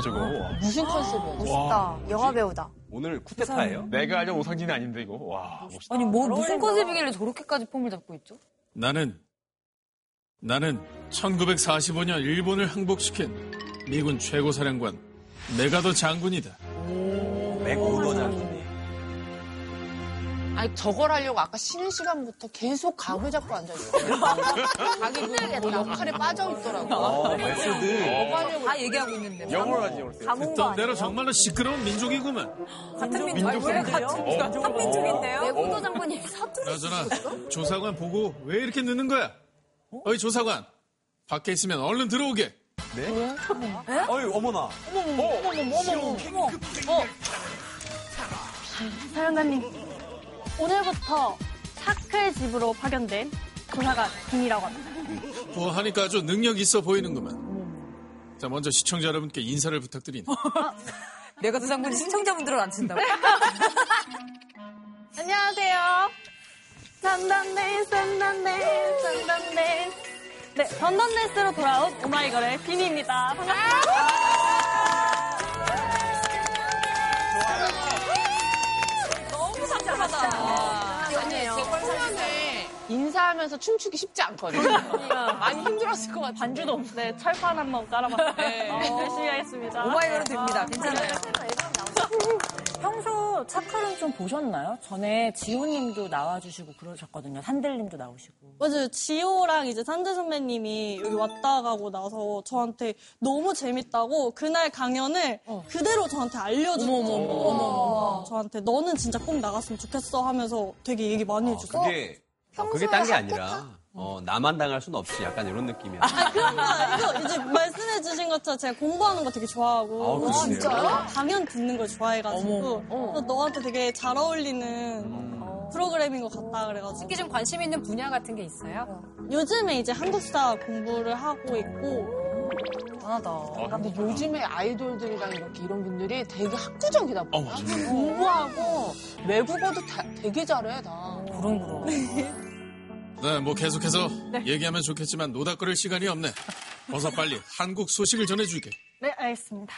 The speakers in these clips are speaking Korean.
저 뭐야 저거. 와. 무슨 컨셉이야? 멋있다. 영화 배우다. 오늘 쿠데타예요? 내가 알던 오상진은 아닌데 이거. 와 멋있다. 아니 뭐 무슨 컨셉이길래 저렇게까지 폼을 잡고 있죠? 나는 나는 1945년 일본을 항복시킨 미군 최고 사령관 메가더 장군이다. 장군이. 아니 저걸 하려고 아까 쉬는 시간부터 계속 감을 잡고 앉아있어요. 자기 그 역할에 빠져있더라고. 어, method. 다 얘기하고 있는데. 영어로 하지 영어로. 듣던 대로? 정말로 시끄러운 민족이구만. 같은 민족. 원래 같은 민족. 한 민족인데요? 외국도 장군님 사투리 그나저나 조사관 보고 왜 이렇게 늦는 거야? 어이 조사관 밖에 있으면 얼른 들어오게. 어이, 어머나. 사령관님, 오늘부터 사클 집으로 파견된 조사관 김이라고 합니다. 보하니까 아주 능력 있어 보이는구만. 자 먼저 시청자 여러분께 인사를 부탁드리니. 내가 그 장군이 시청자분들을 안 친다고? 안녕하세요. 던던댄스, 던던댄스, 던던댄스. 네, 던던댄스로 돌아온 오마이걸의 비니입니다. 반갑습니다. 상큼하다. 아니, 제 초면에 인사하면서 춤추기 쉽지 않거든요. 많이 힘들었을 것 같아요. 반주도 네, 철판 한 번 깔아봤어요. 네. 어, 열심히 하겠습니다. 오마이걸은 됩니다. 괜찮아요. 평소 차크는 좀 보셨나요? 전에 지호님도 나와주시고 그러셨거든요. 산들님도 나오시고. 맞아요. 지호랑 이제 산재 선배님이 여기 왔다 가고 나서 저한테 너무 재밌다고 그날 강연을 그대로 저한테 알려주고 저한테 너는 진짜 꼭 나갔으면 좋겠어 하면서 되게 얘기 많이 해주세요. 그게, 어, 그게 딴 게 아니라, 어, 나만 당할 순 없이 약간 이런 느낌이야. 아, 그런 거 아니고 이제 말씀해 주신 것처럼 제가 공부하는 거 되게 좋아하고 아, 진짜요? 강연 듣는 걸 좋아해가지고 그래서 너한테 되게 잘 어울리는 프로그램인 것 같다 그래가지고 특히 좀 관심 있는 분야 같은 게 있어요? 요즘에 이제 한국사 공부를 하고 있고 대단하다. 근데 요즘에 아이돌들이랑 이렇게 이런 분들이 되게 학구적이다 보다. 어, 맞아요. 공부하고 외국어도 다- 되게 잘해, 다. 그런 그런. 네, 뭐 계속해서 얘기하면 좋겠지만 노닥거릴 시간이 없네. 어서 빨리 한국 소식을 전해주게. 네, 알겠습니다.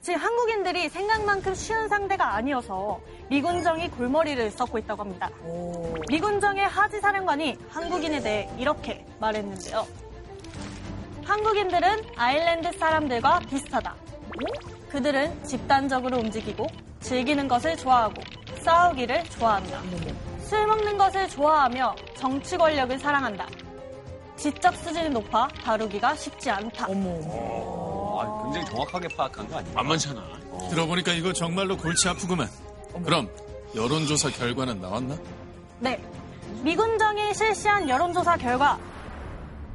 지금 한국인들이 생각만큼 쉬운 상대가 아니어서 미군정이 골머리를 썩고 있다고 합니다. 미군정의 하지 사령관이 한국인에 대해 이렇게 말했는데요. 한국인들은 아일랜드 사람들과 비슷하다. 그들은 집단적으로 움직이고 즐기는 것을 좋아하고 싸우기를 좋아한다. 술 먹는 것을 좋아하며 정치 권력을 사랑한다. 지적 수준이 높아 다루기가 쉽지 않다. 아, 굉장히 정확하게 파악한 거 아니에요? 만만찮아. 들어보니까 이거 정말로 골치 아프구만. 그럼 여론조사 결과는 나왔나? 네. 미군정이 실시한 여론조사 결과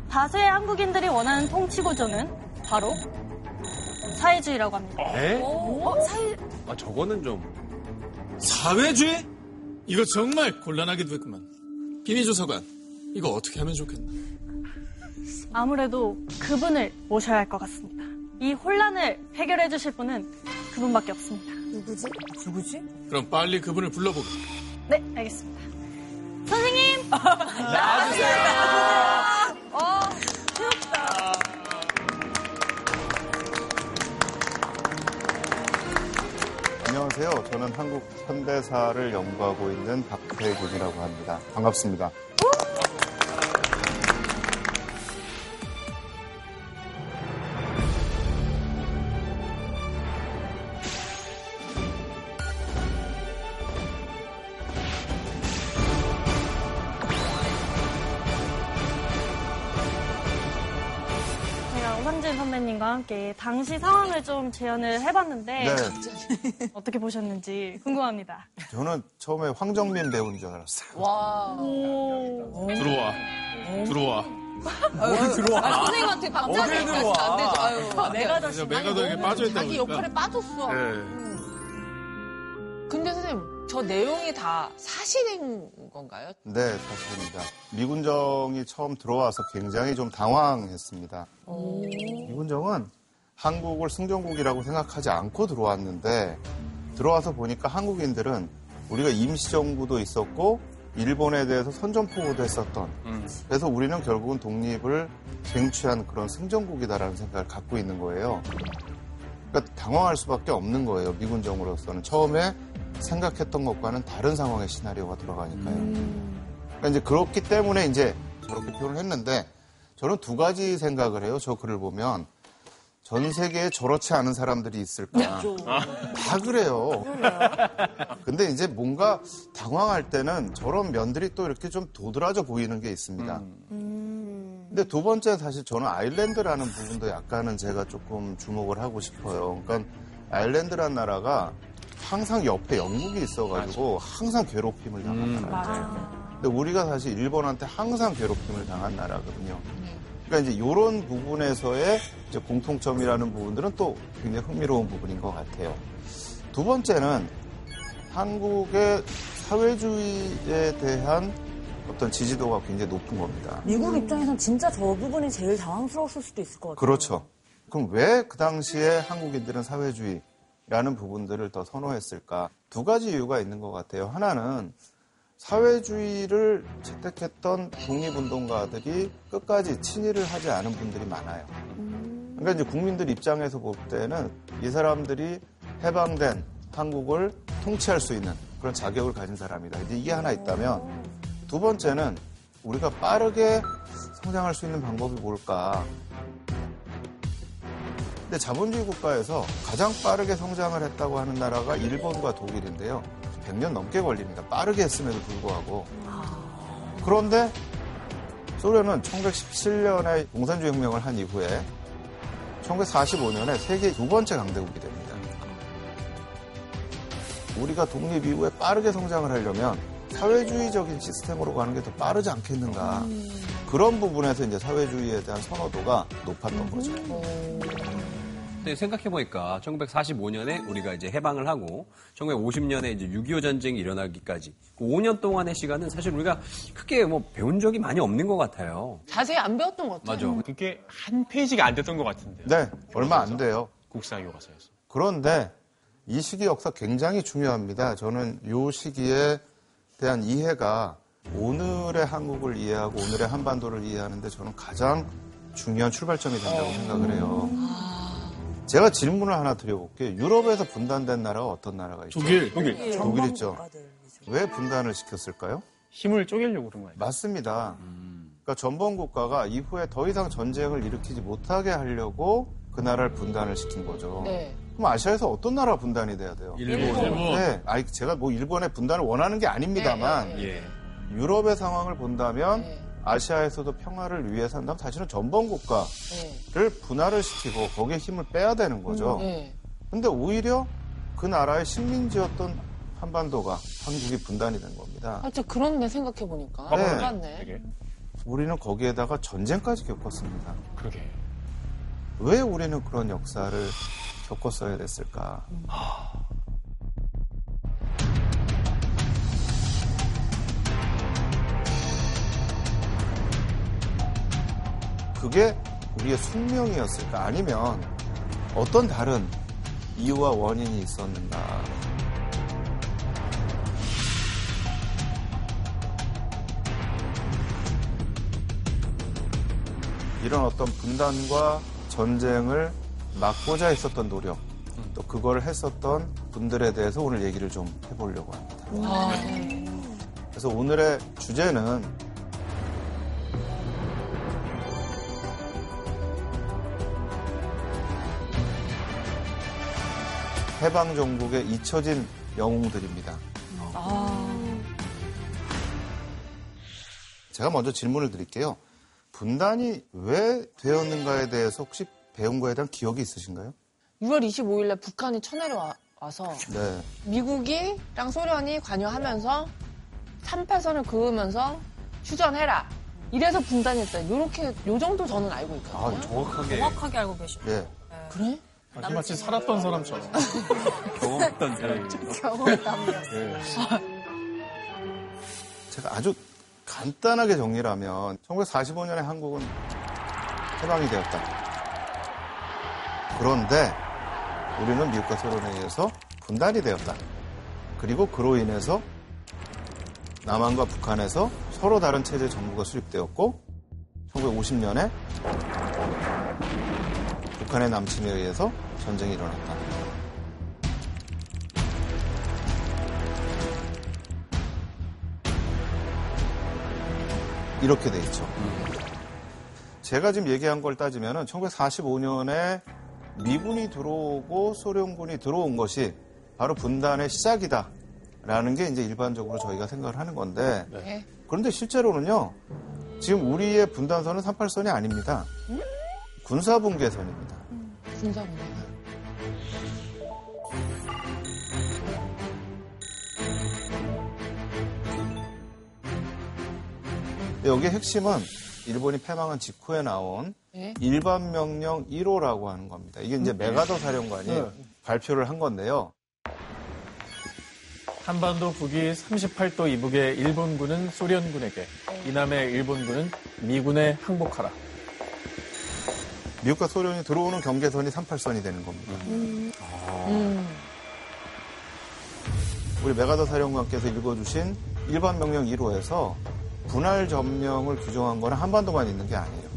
다수의 한국인들이 원하는 통치 구조는 바로 사회주의라고 합니다. 에? 아, 저거는 좀. 사회주의? 이거 정말 곤란하기도 했구만. 비니조사관, 이거 어떻게 하면 좋겠나? 아무래도 그분을 모셔야 할 것 같습니다. 이 혼란을 해결해 주실 분은 그분밖에 없습니다. 누구지? 누구지? 그럼 빨리 그분을 불러보게. 네, 알겠습니다. 선생님! 안녕하세요. 저는 한국 현대사를 연구하고 있는 박태균이라고 합니다. 반갑습니다. 함께 당시 상황을 좀 재현을 해봤는데 네, 어떻게 보셨는지 궁금합니다. 저는 처음에 황정민 배우인 줄 알았어요. 와. 들어와. 들어와. 아, 선생님한테 갑자기 어딜 들어와. 안 되죠. 아유, 안 돼요. 그래서 메가더에게 빠져있다 자기 보니까. 역할에 빠졌어. 네. 근데 선생님, 저 내용이 다 사실인 건가요? 네, 사실입니다. 미군정이 처음 들어와서 굉장히 좀 당황했습니다. 미군정은 한국을 승전국이라고 생각하지 않고 들어왔는데 들어와서 보니까 한국인들은 우리가 임시정부도 있었고 일본에 대해서 선전포고도 했었던 그래서 우리는 결국은 독립을 쟁취한 그런 승전국이다라는 생각을 갖고 있는 거예요. 그러니까 당황할 수밖에 없는 거예요. 미군정으로서는 처음에 생각했던 것과는 다른 상황의 시나리오가 돌아가니까요. 그러니까 이제 그렇기 때문에 이제 저렇게 표현을 했는데 저는 두 가지 생각을 해요. 저 글을 보면 전 세계에 저렇지 않은 사람들이 있을까? 다 그래요. 근데 이제 뭔가 당황할 때는 저런 면들이 또 이렇게 좀 도드라져 보이는 게 있습니다. 근데 두 번째 사실 저는 아일랜드라는 부분도 약간은 제가 조금 주목을 하고 싶어요. 그러니까 아일랜드란 나라가 항상 옆에 영국이 있어가지고 항상 괴롭힘을 당한 나라예요. 근데 우리가 사실 일본한테 항상 괴롭힘을 당한 나라거든요. 그러니까 이제 이런 부분에서의 이제 공통점이라는 부분들은 또 굉장히 흥미로운 부분인 것 같아요. 두 번째는 한국의 사회주의에 대한 어떤 지지도가 굉장히 높은 겁니다. 미국 입장에선 진짜 저 부분이 제일 당황스러웠을 수도 있을 것 같아요. 그렇죠. 그럼 왜 그 당시에 한국인들은 사회주의 라는 부분들을 더 선호했을까? 두 가지 이유가 있는 것 같아요. 하나는 사회주의를 채택했던 독립운동가들이 끝까지 친일을 하지 않은 분들이 많아요. 그러니까 이제 국민들 입장에서 볼 때는 이 사람들이 해방된 한국을 통치할 수 있는 그런 자격을 가진 사람이다. 이제 이게 하나 있다면 두 번째는 우리가 빠르게 성장할 수 있는 방법이 뭘까? 근데 자본주의 국가에서 가장 빠르게 성장을 했다고 하는 나라가 일본과 독일인데요. 100년 넘게 걸립니다. 빠르게 했음에도 불구하고. 그런데 소련은 1917년에 공산주의 혁명을 한 이후에 1945년에 세계 두 번째 강대국이 됩니다. 우리가 독립 이후에 빠르게 성장을 하려면 사회주의적인 시스템으로 가는 게 더 빠르지 않겠는가. 그런 부분에서 이제 사회주의에 대한 선호도가 높았던 거죠. 근데 생각해보니까 1945년에 우리가 이제 해방을 하고 1950년에 이제 6.25 전쟁이 일어나기까지 그 5년 동안의 시간은 사실 우리가 크게 뭐 배운 적이 많이 없는 것 같아요. 자세히 안 배웠던 것 같아요. 맞아. 그게 한 페이지가 안 됐던 것 같은데. 네, 얼마 안 돼요. 국사 교과서에서. 그런데 이 시기 역사 굉장히 중요합니다. 저는 이 시기에 대한 이해가 오늘의 한국을 이해하고 오늘의 한반도를 이해하는데 저는 가장 중요한 출발점이 된다고 생각을 해요. 제가 질문을 하나 드려볼게요. 유럽에서 분단된 나라가 어떤 나라가 있죠? 독일. 독일. 독일 있죠. 왜 분단을 시켰을까요? 힘을 쪼개려고 그런 거예요. 맞습니다. 그러니까 전범 국가가 이후에 더 이상 전쟁을 일으키지 못하게 하려고 그 나라를 분단을 시킨 거죠. 네. 그럼 아시아에서 어떤 나라 분단이 돼야 돼요? 일본. 일본. 네, 아니 제가 뭐 일본의 분단을 원하는 게 아닙니다만 네, 네, 예. 유럽의 상황을 본다면 네. 아시아에서도 평화를 위해서 한다면 사실은 전범 국가를 네. 분할을 시키고 거기에 힘을 빼야 되는 거죠. 네. 근데 오히려 그 나라의 식민지였던 한반도가 한국이 분단이 된 겁니다. 아, 진짜 그렇네, 생각해 보니까. 네. 몰랐네. 되게. 우리는 거기에다가 전쟁까지 겪었습니다. 그러게. 왜 우리는 그런 역사를 겪었어야 됐을까? 그게 우리의 숙명이었을까? 아니면 어떤 다른 이유와 원인이 있었는가? 이런 어떤 분단과 전쟁을 막고자 했었던 노력, 또 그걸 했었던 분들에 대해서 오늘 얘기를 좀 해보려고 합니다. 와, 그래서 오늘의 주제는 해방 정국의 잊혀진 영웅들입니다. 제가 먼저 질문을 드릴게요. 분단이 왜 되었는가에 대해서 혹시 배운 거에 대한 기억이 있으신가요? 6월 25일 날 북한이 천해로 와, 서 네. 미국이랑 소련이 관여하면서 38선을 그으면서 휴전해라. 이래서 분단했다. 요렇게, 요 정도 저는 알고 있거든요. 아, 정확하게. 정확하게 알고 계셔. 예. 그래? 마치 마치 살았던 사람처럼. 경험했던 사람이. 예. 제가 아주 간단하게 정리를 하면 1945년에 한국은 해방이 되었다. 그런데 우리는 미국과 소련에 의해서 분단이 되었다. 그리고 그로 인해서 남한과 북한에서 서로 다른 체제 정부가 수립되었고 1950년에 북한의 남침에 의해서 전쟁이 일어났다. 이렇게 돼 있죠. 제가 지금 얘기한 걸 따지면 1945년에 미군이 들어오고 소련군이 들어온 것이 바로 분단의 시작이다 라는 게 이제 일반적으로 저희가 생각을 하는 건데 네. 그런데 실제로는요 지금 우리의 분단선은 38선이 아닙니다. 군사분계선입니다. 군사군요. 여기에 핵심은 일본이 패망한 직후에 나온 네. 일반 명령 1호라고 하는 겁니다. 이게 이제 메가더 사령관이 발표를 한 건데요. 한반도 북위 38도 이북의 일본군은 소련군에게, 이남의 일본군은 미군에 항복하라. 미국과 소련이 들어오는 경계선이 38선이 되는 겁니다. 우리 메가더 사령관께서 읽어주신 일반 명령 1호에서 분할 점령을 규정한 거는 한반도만 있는 게 아니에요.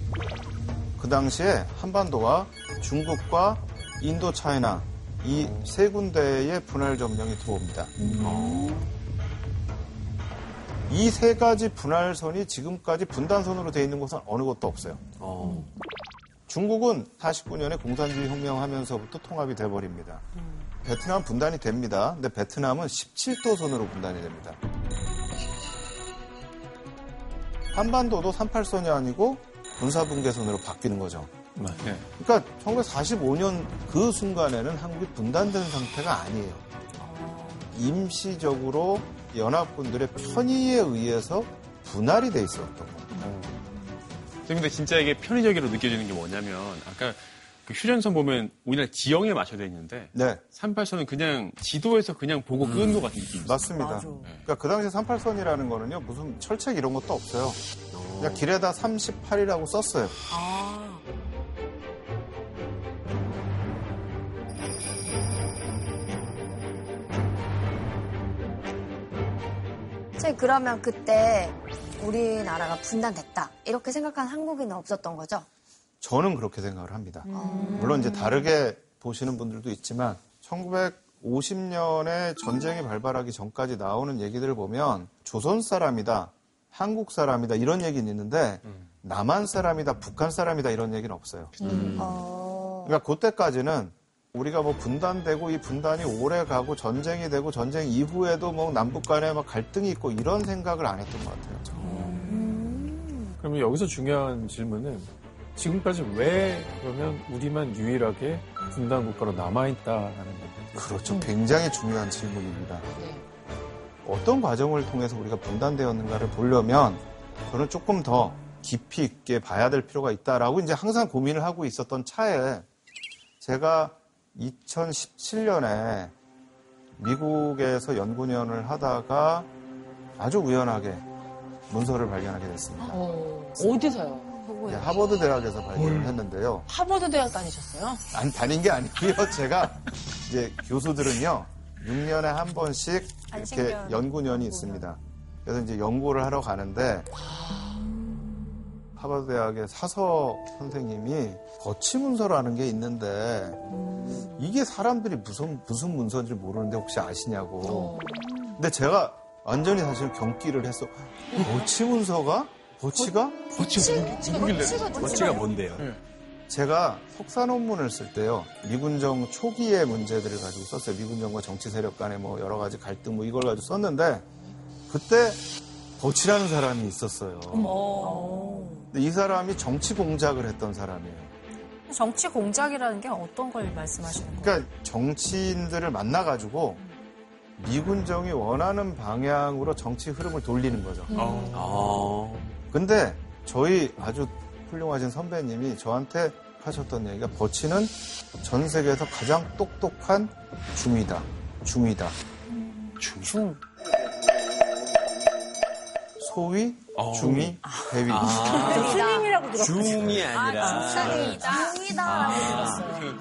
그 당시에 한반도와 중국과 인도 차이나 이 세 군데의 분할 점령이 들어옵니다. 이세 가지 분할선이 지금까지 분단선으로 돼 있는 곳은 어느 곳도 없어요. 중국은 49년에 공산주의 혁명하면서부터 통합이 돼버립니다. 베트남 분단이 됩니다. 근데 베트남은 17도선으로 분단이 됩니다. 한반도도 38선이 아니고 군사분계선으로 바뀌는 거죠. 네. 그러니까 1945년 그 순간에는 한국이 분단된 상태가 아니에요. 임시적으로 연합군들의 편의에 의해서 분할이 돼 있었던 겁니다. 근데 진짜 이게 편의적으로 느껴지는 게 뭐냐면 아까 그 휴전선 보면 우리나라 지형에 맞춰져 있는데 네, 38선은 그냥 지도에서 그냥 보고 끄는 것 같은 느낌이 있어요. 맞습니다. 그러니까 그 당시에 38선이라는 거는요, 무슨 철책 이런 것도 없어요. 그냥 길에다 38이라고 썼어요. 선생님, 그러면 그때 우리나라가 분단됐다. 이렇게 생각하는 한국인은 없었던 거죠? 저는 그렇게 생각을 합니다. 물론 이제 다르게 보시는 분들도 있지만 1950년에 전쟁이 발발하기 전까지 나오는 얘기들을 보면 조선 사람이다, 한국 사람이다 이런 얘기는 있는데 남한 사람이다, 북한 사람이다 이런 얘기는 없어요. 어... 그러니까 그때까지는 우리가 뭐 분단되고 이 분단이 오래 가고 전쟁이 되고 전쟁 이후에도 뭐 남북 간에 막 갈등이 있고 이런 생각을 안 했던 것 같아요. 그러면 여기서 중요한 질문은 지금까지 왜 그러면 우리만 유일하게 분단 국가로 남아있다라는 겁니다. 그렇죠. 굉장히 중요한 질문입니다. 네. 어떤 과정을 통해서 우리가 분단되었는가를 보려면 저는 조금 더 깊이 있게 봐야 될 필요가 있다라고 이제 항상 고민을 하고 있었던 차에 제가 2017년에 미국에서 연구년을 하다가 아주 우연하게 문서를 발견하게 됐습니다. 어, 어디서요? 네, 하버드 대학에서 발견을 했는데요. 하버드 대학 다니셨어요? 안 다닌 게 아니고요. 제가 이제 교수들은요 6년에 한 번씩 이렇게. 연구년이 있습니다. 그래서 이제 연구를 하러 가는데 하버드 대학의 사서 선생님이 거치 문서라는 게 있는데 이게 사람들이 무슨 무슨 문서인지 모르는데 혹시 아시냐고. 근데 제가 완전히 사실 경기를 했어. 거치 문서가 거치가 어찌가 뭔데요? 제가 석사 논문을 쓸 때요, 미군정 초기의 문제들을 가지고 썼어요. 미군정과 정치 세력 간의 뭐 여러 가지 갈등 뭐 이걸 가지고 썼는데, 그때 거치라는 사람이 있었어요. 근데 이 사람이 정치 공작을 했던 사람이에요. 정치 공작이라는 게 어떤 걸 말씀하시는 거예요? 그러니까 정치인들을 만나가지고 미군정이 원하는 방향으로 정치 흐름을 돌리는 거죠. 아, 근데 저희 아주 훌륭하신 선배님이 저한테 하셨던 얘기가 버치는 전 세계에서 가장 똑똑한 중이다. 중이다. 중. 소위, 중위, 대위. 스님이라고 들었어요. 중이 아니라. 중이다. 중이다라고 들었어요.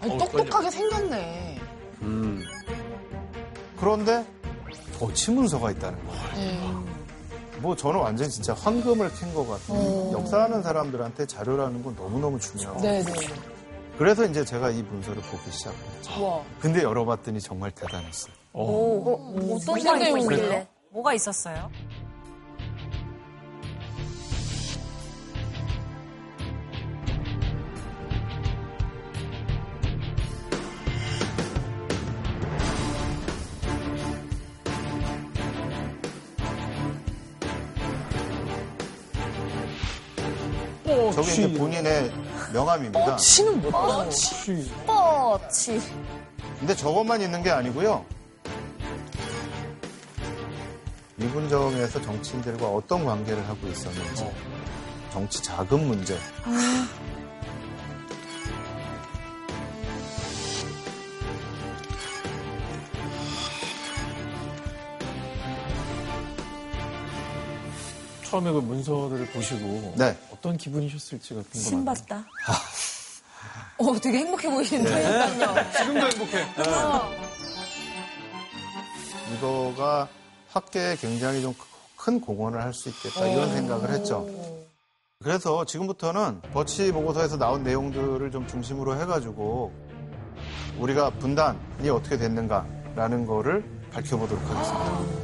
아니, 똑똑하게 생겼네. 음. 그런데 버치 문서가 있다는 거예요. 네. 뭐 저는 완전 진짜 황금을 캔 것 같아요. 역사하는 사람들한테 자료라는 건 너무너무 중요하고. 네 네. 그래서 이제 제가 이 문서를 보기 시작했죠. 와. 근데 열어봤더니 정말 대단했어요. 오, 어떤 무슨 게 내용이에요? 있길래? 뭐가 있었어요? 저게 이제 본인의 명함입니다. 치는 뭐야? 뻗치. 근데 저것만 있는 게 아니고요. 미군정에서 정치인들과 어떤 관계를 하고 있었는지, 정치 자금 문제, 처음에 그 문서를 보시고 네. 어떤 기분이셨을지가 궁금합니다. 신봤다. 어, 되게 행복해 보이시는데요. 지금도 행복해. 이거가 학계에 굉장히 좀 큰 공헌을 할 수 있겠다 이런 생각을 했죠. 그래서 지금부터는 버치 보고서에서 나온 내용들을 좀 중심으로 해가지고 우리가 분단이 어떻게 됐는가라는 거를 밝혀보도록 하겠습니다.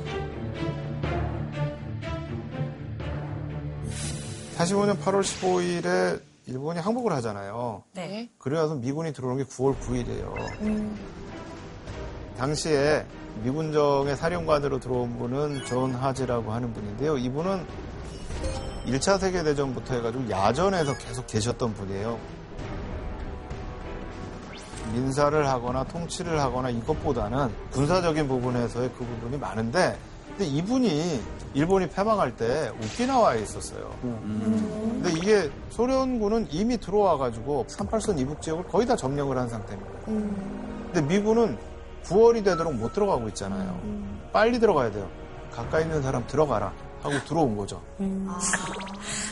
45년 8월 15일에 일본이 항복을 하잖아요. 네. 그래서 미군이 들어온 게 9월 9일이에요. 당시에 미군정의 사령관으로 들어온 분은 존 하지라고 하는 분인데요. 이분은 1차 세계대전부터 해가지고 야전에서 계속 계셨던 분이에요. 민사를 하거나 통치를 하거나 이것보다는 군사적인 부분에서의 그 부분이 많은데 근데 이분이 일본이 패망할 때 오키나와에 있었어요. 근데 이게 소련군은 이미 들어와가지고 38선 이북 지역을 거의 다 점령을 한 상태입니다. 근데 미군은 9월이 되도록 못 들어가고 있잖아요. 빨리 들어가야 돼요. 가까이 있는 사람 들어가라 하고 들어온 거죠.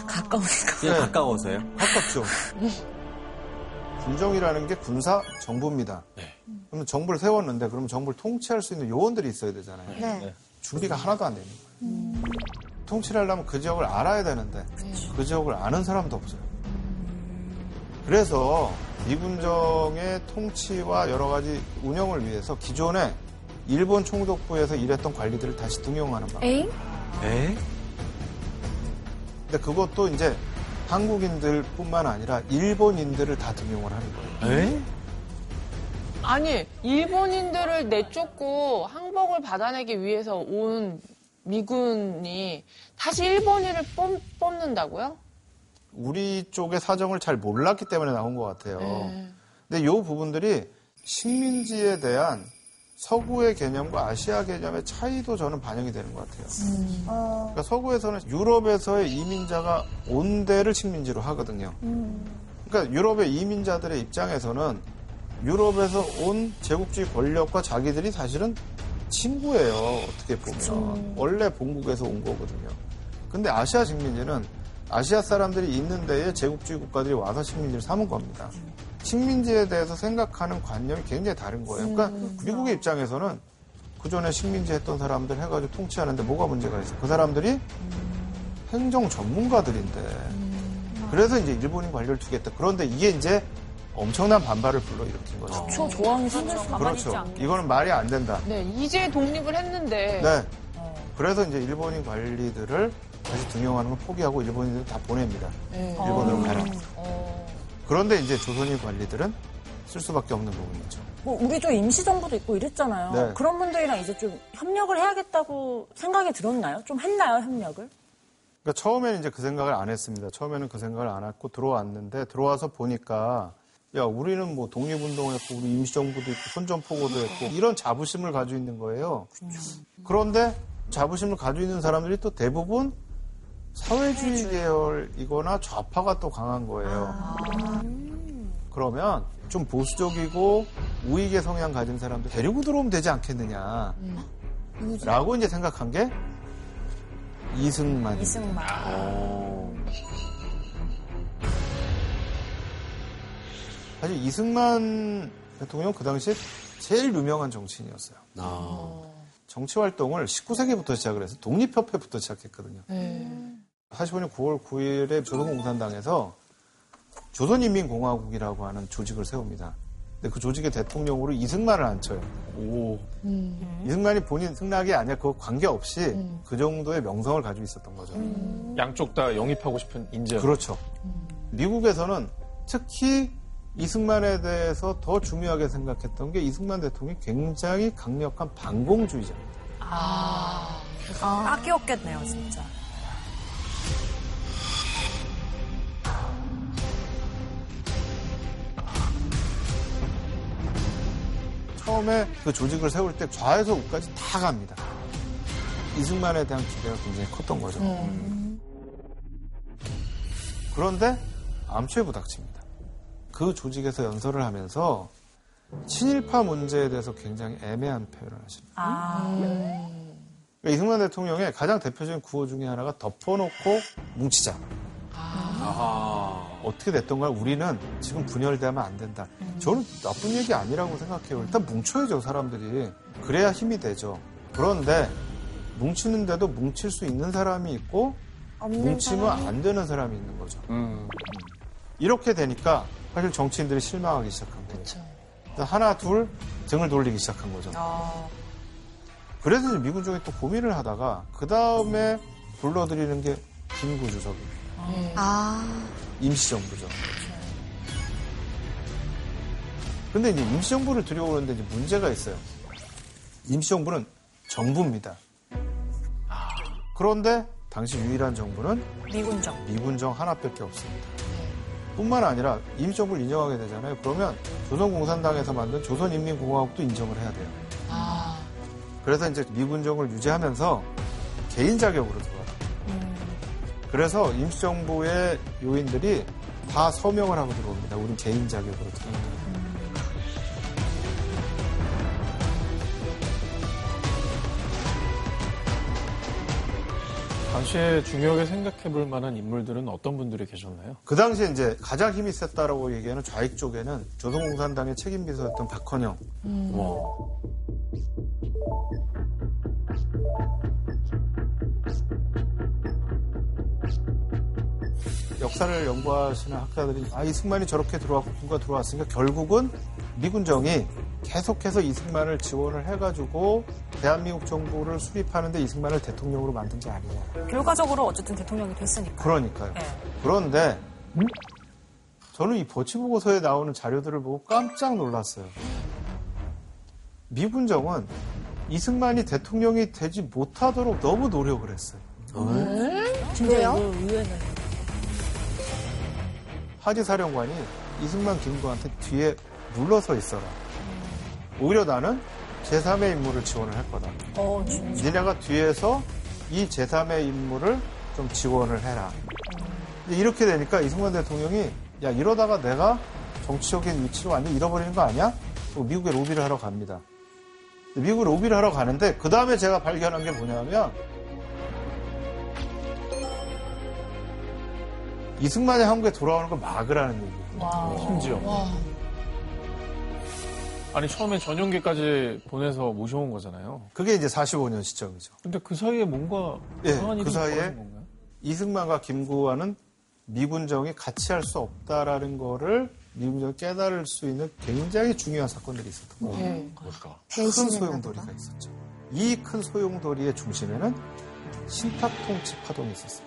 가까우니까. 그냥 네. 가까워서요? 가깝죠. 군정이라는 게 군사 정부입니다. 그러면 정부를 세웠는데 그러면 정부를 통치할 수 있는 요원들이 있어야 되잖아요. 네. 준비가 하나도 안 되는 거예요. 통치를 하려면 그 지역을 알아야 되는데 그 지역을 아는 사람도 없어요. 그래서 미군정의 통치와 여러 가지 운영을 위해서 기존에 일본 총독부에서 일했던 관리들을 다시 등용하는 방법. 에잉? 에? 근데 그것도 이제 한국인들뿐만 아니라 일본인들을 다 등용을 하는 거예요. 에? 아니, 일본인들을 내쫓고 항복을 받아내기 위해서 온 미군이 다시 일본인을 뽑, 뽑는다고요? 우리 쪽의 사정을 잘 몰랐기 때문에 나온 것 같아요. 네. 근데 이 부분들이 식민지에 대한 서구의 개념과 아시아 개념의 차이도 저는 반영이 되는 것 같아요. 그러니까 서구에서는 유럽에서의 이민자가 온 데를 식민지로 하거든요. 그러니까 유럽의 이민자들의 입장에서는 유럽에서 온 제국주의 권력과 자기들이 사실은 친구예요. 어떻게 보면 원래 본국에서 온 거거든요. 근데 아시아 식민지는 아시아 사람들이 있는 데에 제국주의 국가들이 와서 식민지를 삼은 겁니다. 식민지에 대해서 생각하는 관념이 굉장히 다른 거예요. 그러니까 미국의 입장에서는 그 전에 식민지 했던 사람들 해가지고 통치하는데 뭐가 문제가 있어? 그 사람들이 행정 전문가들인데. 그래서 이제 일본인 관리를 두겠다. 그런데 이게 이제 엄청난 반발을 불러일으킨 거죠. 초 조항이 생길 수가 그렇죠. 이거는 말이 안 된다. 네, 이제 독립을 했는데. 네. 그래서 이제 일본인 관리들을 다시 등용하는 걸 포기하고 일본인들 다 보냅니다. 네. 일본으로 가라. 어. 그런데 이제 조선인 관리들은 쓸 수밖에 없는 부분이죠. 뭐 우리 도 임시정부도 있고 이랬잖아요. 네. 그런 분들이랑 이제 좀 협력을 해야겠다고 생각이 들었나요? 좀 했나요, 협력을? 그러니까 처음에는 이제 그 생각을 안 했습니다. 처음에는 그 생각을 안 했고 들어왔는데 들어와서 보니까 야 우리는 뭐 독립운동했고 우리 임시정부도 있고 선전포고도 했고 이런 자부심을 가지고 있는 거예요. 그런데 자부심을 가지고 있는 사람들이 또 대부분 사회주의 계열이거나 좌파가 또 강한 거예요. 그러면 좀 보수적이고 우익의 성향 가진 사람들 데리고 들어오면 되지 않겠느냐. 라고 이제 생각한 게 이승만입니다. 이승만. 사실 이승만 대통령 그 당시에 제일 유명한 정치인이었어요. 아. 정치 활동을 19세기부터 시작을 해서 독립협회부터 시작했거든요. 네. 45년 9월 9일에 조선공산당에서 조선인민공화국이라고 하는 조직을 세웁니다. 근데 그 조직의 대통령으로 이승만을 앉혀요. 오. 이승만이 본인 승낙이 아니야 그거 관계없이 그 정도의 명성을 가지고 있었던 거죠. 양쪽 다 영입하고 싶은 인재. 그렇죠. 미국에서는 특히 이승만에 대해서 더 중요하게 생각했던 게 이승만 대통령이 굉장히 강력한 반공주의자입니다. 아, 딱이었겠네요, 진짜. 처음에 그 조직을 세울 때 좌에서 우까지 다 갑니다. 이승만에 대한 기대가 굉장히 컸던 거죠. 그런데 암초에 부닥칩니다. 그 조직에서 연설을 하면서 친일파 문제에 대해서 굉장히 애매한 표현을 하십니다. 아, 그러니까 이승만 대통령의 가장 대표적인 구호 중에 하나가 덮어놓고 뭉치자. 어떻게 됐던 가 우리는 지금 분열되면 안 된다. 저는 나쁜 얘기 아니라고 생각해요. 일단 뭉쳐야죠, 사람들이. 그래야 힘이 되죠. 그런데 뭉치는데도 뭉칠 수 있는 사람이 있고 뭉치면 사람이 안 되는 사람이 있는 거죠. 음. 이렇게 되니까 사실 정치인들이 실망하기 시작한 거예요. 그쵸. 하나, 둘 등을 돌리기 시작한 거죠. 아, 그래서 이제 미군 쪽이 또 고민을 하다가 그 다음에 불러들이는 게 김구 주석입니다. 아, 임시정부죠. 근데 이제 임시정부를 들여오는데 이제 문제가 있어요. 임시정부는 정부입니다. 그런데 당시 유일한 정부는 미군정. 미군정 하나밖에 없습니다. 뿐만 아니라 임시정부를 인정하게 되잖아요. 그러면 조선공산당에서 만든 조선인민공화국도 인정을 해야 돼요. 아, 그래서 이제 미군정을 유지하면서 개인 자격으로 들어와요. 그래서 임시정부의 요인들이 다 서명을 하고 들어옵니다. 우린 개인 자격으로 들어옵니다. 당시에 중요하게 생각해 볼 만한 인물들은 어떤 분들이 계셨나요? 그 당시에 이제 가장 힘이 셌다라고 얘기하는 좌익 쪽에는 조선공산당의 책임비서였던 박헌영, 역사를 연구하시는 학자들이 아 이승만이 저렇게 들어왔고 군가 들어왔으니까 결국은 미군정이 계속해서 이승만을 지원을 해가지고 대한민국 정부를 수립하는데 이승만을 대통령으로 만든 게 아니냐. 결과적으로 어쨌든 대통령이 됐으니까. 그러니까요. 네. 그런데 저는 이 버치 보고서에 나오는 자료들을 보고 깜짝 놀랐어요. 미군정은 이승만이 대통령이 되지 못하도록 너무 노력을 했어요. 진짜 왜요? 이거 의외네. 하지 사령관이 이승만 김구한테 뒤에 물러서 있어라. 오히려 나는 제3의 임무를 지원을 할 거다. 어, 진짜. 니네가 뒤에서 이 제3의 임무를 좀 지원을 해라. 이제 이렇게 되니까 이승만 대통령이 야 이러다가 내가 정치적인 위치를 완전 히 잃어버리는 거 아니야? 미국에 로비를 하러 갑니다. 미국 로비를 하러 가는데 그 다음에 제가 발견한 게 뭐냐면 이승만이 한국에 돌아오는 걸 막으라는 얘기예요. 심지어. 아니 처음에 전용기까지 보내서 모셔온 거잖아요. 그게 이제 45년 시점이죠. 근데 그 사이에 뭔가 예, 이상한 그 일이 사이에 벌어진 건가요? 이승만과 김구와는 미군정이 같이 할 수 없다라는 거를 미군정이 깨달을 수 있는 굉장히 중요한 사건들이 있었던 거예요. 네. 큰 배신했나 소용돌이가. 있었죠. 이 큰 소용돌이의 중심에는 신탁 통치 파동이 있었어요.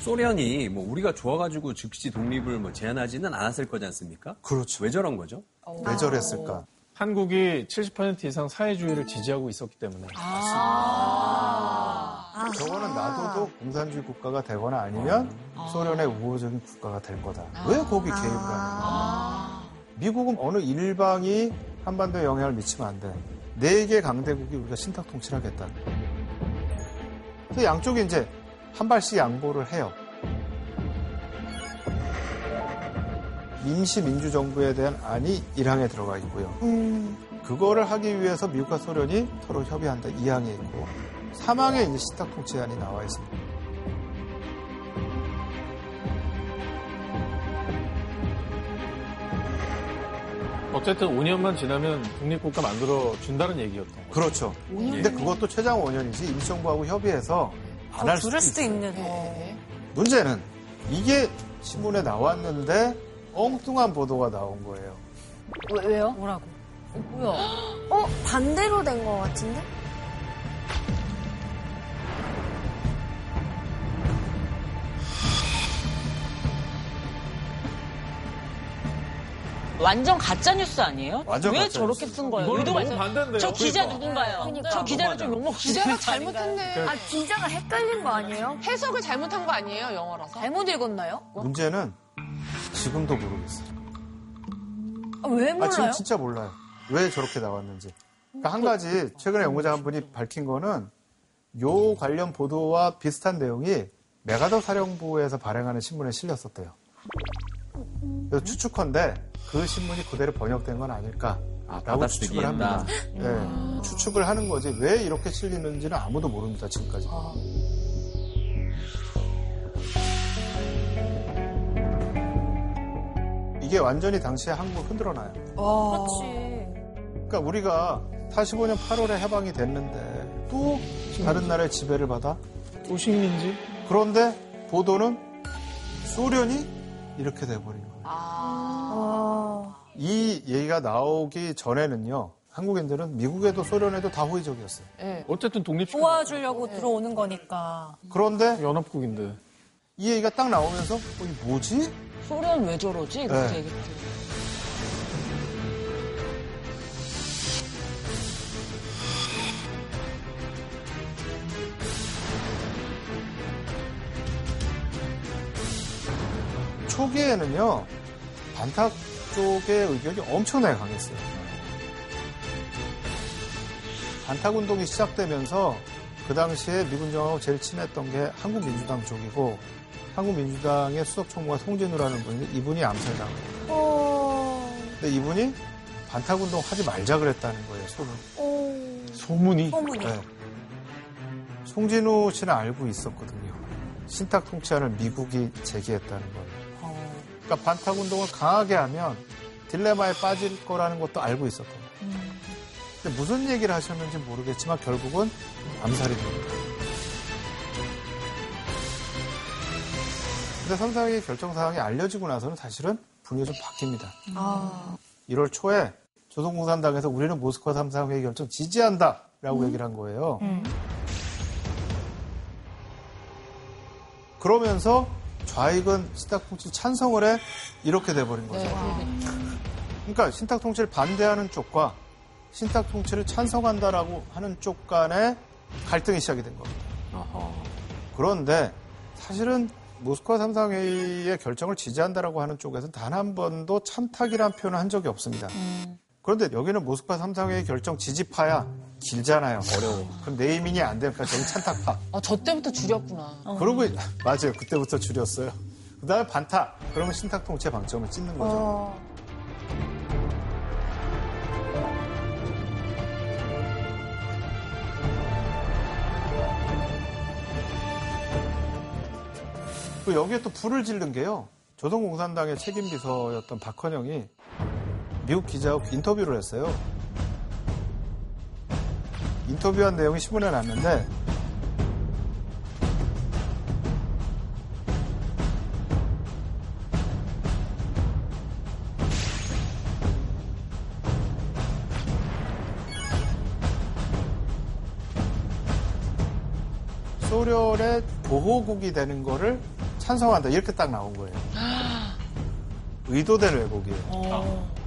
소련이 뭐 우리가 좋아가지고 즉시 독립을 뭐 제한하지는 않았을 거지 않습니까? 그렇죠. 왜 저런 거죠? 왜 저랬을까? 한국이 70% 이상 사회주의를 지지하고 있었기 때문에 아, 저거는 놔둬도 공산주의 국가가 되거나 아니면 소련의 우호적인 국가가 될 거다. 왜 거기 개입을 하는 거야? 미국은 어느 일방이 한반도에 영향을 미치면 안 돼. 네 개 강대국이 우리가 신탁 통치를 하겠다. 그래서 양쪽이 이제 한 발씩 양보를 해요. 임시 민주정부에 대한 안이 1항에 들어가 있고요. 음. 그거를 하기 위해서 미국과 소련이 서로 협의한다 2항에 있고 3항에 이제 신탁 통치안이 나와 있습니다. 어쨌든 5년만 지나면 독립국가 만들어 준다는 얘기였던 거죠. 그렇죠. 근데 그것도 최장 5년이지 임시정부하고 협의해서 안 할 수도 그럴 수도. 있는. 네. 문제는 이게 신문에 나왔는데 엉뚱한 보도가 나온 거예요. 왜, 왜요? 뭐라고? 뭐야? 어? 반대로 된 것 같은데? 완전 가짜 뉴스 아니에요? 완전 왜 가짜 저렇게 뉴스. 쓴 거예요? 의도가 있어요? 반대인데요. 저 기자 그러니까. 누군가요? 그러니까. 저 기자는 좀 욕먹 기자가 잘못했네. 아, 기자가 헷갈린 거 아니에요? 해석을 잘못한 거 아니에요, 영어라서? 잘못 읽었나요? 문제는 지금도 모르겠어요. 아, 왜 아, 몰라요? 지금 진짜 몰라요. 왜 저렇게 나왔는지. 그러니까 한 가지 최근에 연구자 한 분이 밝힌 거는 요 관련 보도와 비슷한 내용이 메가더 사령부에서 발행하는 신문에 실렸었대요. 그래서 추측컨대 그 신문이 그대로 번역된 건 아닐까라고 받아쓰기 추측을 합니다. 네, 추측을 하는 거지 왜 이렇게 실리는지는 아무도 모릅니다 지금까지. 이게 완전히 당시에 한국을 흔들어놔요. 그렇지. 그러니까 우리가 45년 8월에 해방이 됐는데 또 다른 나라의 지배를 받아? 또 식민지? 그런데 보도는 소련이 이렇게 돼버린 거예요. 아. 이 얘기가 나오기 전에는요. 한국인들은 미국에도 소련에도 다 호의적이었어요. 네. 어쨌든 독립 도와주려고 들어오는 거니까. 그런데 연합국인데. 이 얘기가 딱 나오면서 어, 이 뭐지? 소련 왜 저러지? 이렇게 네. 얘기 초기에는요. 반탁 쪽의 의견이 엄청나게 강했어요. 반탁 운동이 시작되면서 그 당시에 미군정하고 제일 친했던 게 한국민주당 쪽이고 한국민주당의 수석총무가 송진우라는 분인데 이분이 암살당해요. 어. 근데 이분이 반탁 운동 하지 말자 그랬다는 거예요, 소문. 어. 소문이. 소문이. 네. 송진우 씨는 알고 있었거든요. 신탁 통치안을 미국이 제기했다는 걸. 어. 그러니까 반탁 운동을 강하게 하면 딜레마에 빠질 거라는 것도 알고 있었던 거예요. 근데 무슨 얘기를 하셨는지 모르겠지만 결국은 암살이 됩니다. 근데 선상의 결정 사항이 알려지고 나서는 사실은 분위기가 좀 바뀝니다. 아. 1월 초에 조선공산당에서 우리는 모스크바 3상회의 결정 지지한다 라고 얘기를 한 거예요. 그러면서 좌익은 신탁 통치 찬성을 해 이렇게 돼버린 거죠. 그러니까 신탁 통치를 반대하는 쪽과 신탁 통치를 찬성한다라고 하는 쪽 간에 갈등이 시작이 된 겁니다. 그런데 사실은 모스크바 삼상회의의 결정을 지지한다라고 하는 쪽에서는 단 한 번도 참탁이라는 표현을 한 적이 없습니다. 그런데 여기는 모스크바 삼상회의 결정 지지파야 길잖아요. 어려워. 그럼 네이밍이 안 되니까 저기 찬탁파. 아, 저 때부터 줄였구나. 그러고 맞아요. 그때부터 줄였어요. 그 다음에 반탁. 그러면 신탁 통치의 방점을 찍는 거죠. 어. 그 여기에 또 불을 지른 게요. 조선공산당의 책임 비서였던 박헌영이 미국 기자하고 인터뷰를 했어요. 인터뷰한 내용이 신문에 났는데 소련의 보호국이 되는 거를 찬성한다 이렇게 딱 나온 거예요. 의도된 왜곡이에요.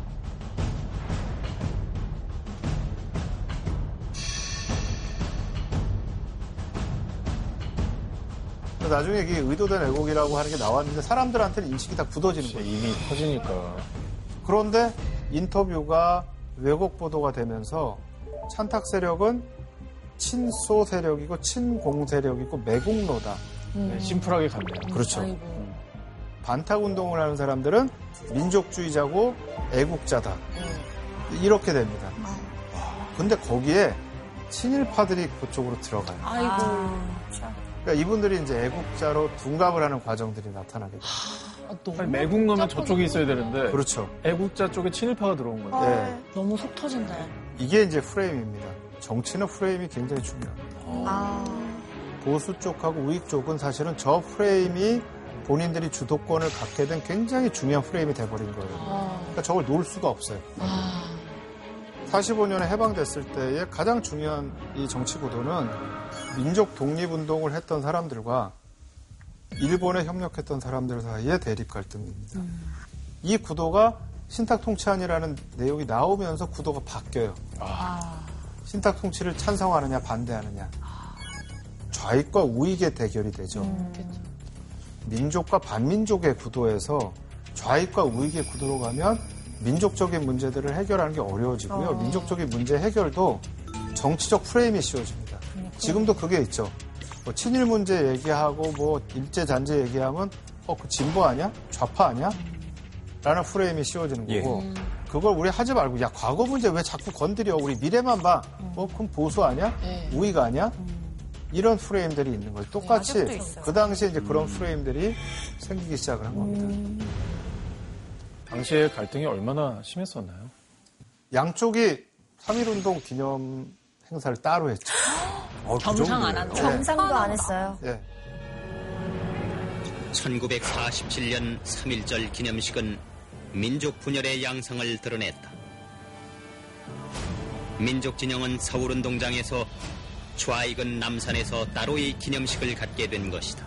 나중에 이게 의도된 왜곡이라고 하는 게 나왔는데 사람들한테는 인식이 다 굳어지는 거예요. 이미 터지니까. 그런데 인터뷰가 왜곡 보도가 되면서 찬탁 세력은 친소 세력이고 친공 세력이고 매국노다 네, 심플하게 갔네요. 그렇죠. 반탁 운동을 하는 사람들은 민족주의자고 애국자다. 이렇게 됩니다. 근데 거기에 친일파들이 그쪽으로 들어가요. 아이고. 그러니까 이분들이 이제 애국자로 둔갑을 하는 과정들이 나타나게 돼요. 아, 아니, 매국 넣으면 저쪽에 있어야 되는데 그렇죠. 애국자 쪽에 친일파가 들어온 거죠. 네. 너무 속 터진다. 이게 이제 프레임입니다. 정치는 프레임이 굉장히 중요합니다. 아, 보수 쪽하고 우익 쪽은 사실은 저 프레임이 본인들이 주도권을 갖게 된 굉장히 중요한 프레임이 돼버린 거예요. 그러니까 저걸 놓을 수가 없어요. 45년에 해방됐을 때의 가장 중요한 이 정치 구도는 민족 독립운동을 했던 사람들과 일본에 협력했던 사람들 사이의 대립 갈등입니다. 이 구도가 신탁 통치안이라는 내용이 나오면서 구도가 바뀌어요. 신탁 통치를 찬성하느냐 반대하느냐. 좌익과 우익의 대결이 되죠. 민족과 반민족의 구도에서 좌익과 우익의 구도로 가면 민족적인 문제들을 해결하는 게 어려워지고요. 민족적인 문제 해결도 정치적 프레임이 씌워집니다. 지금도 그게 있죠. 뭐 친일 문제 얘기하고 뭐 일제 잔재 얘기하면 어 그 진보 아니야? 좌파 아니야? 라는 프레임이 씌워지는 거고 그걸 우리 하지 말고 야 과거 문제 왜 자꾸 건드려 우리 미래만 봐. 어 그럼 보수 아니야? 네. 우익 아니야? 이런 프레임들이 있는 거예요. 똑같이 아직도 있어요. 그 당시에 이제 그런 프레임들이 생기기 시작을 한 겁니다. 당시에 갈등이 얼마나 심했었나요? 양쪽이 3.1운동 기념 행사를 따로 했죠. 어, 그 겸상 안 정도예요. 한다. 정상도 안 했어요. 예. 1947년 3.1절 기념식은 민족 분열의 양상을 드러냈다. 민족 진영은 서울운동장에서 좌익은 남산에서 따로 이 기념식을 갖게 된 것이다.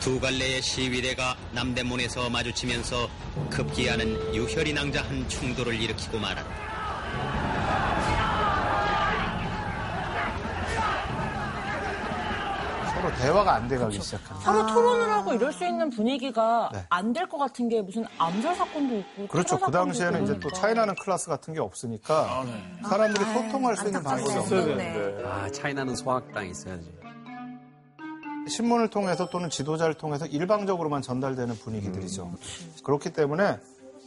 두 갈래의 시위대가 남대문에서 마주치면서 급기야는 유혈이 낭자한 충돌을 일으키고 말았다. 서로 대화가 안 돼가기 시작합니다. 서로 토론을 하고 이럴 수 있는 분위기가 네. 안될 것 같은 게 무슨 암살 사건도 있고 그렇죠. 그 당시에는 이제 또. 차이나는 클래스 같은 게 없으니까 사람들이 소통할 수 있는 방법이 있어야 없어요. 되는데. 아, 차이나는 소학당 있어야지. 신문을 통해서 또는 지도자를 통해서 일방적으로만 전달되는 분위기들이죠. 그렇기 때문에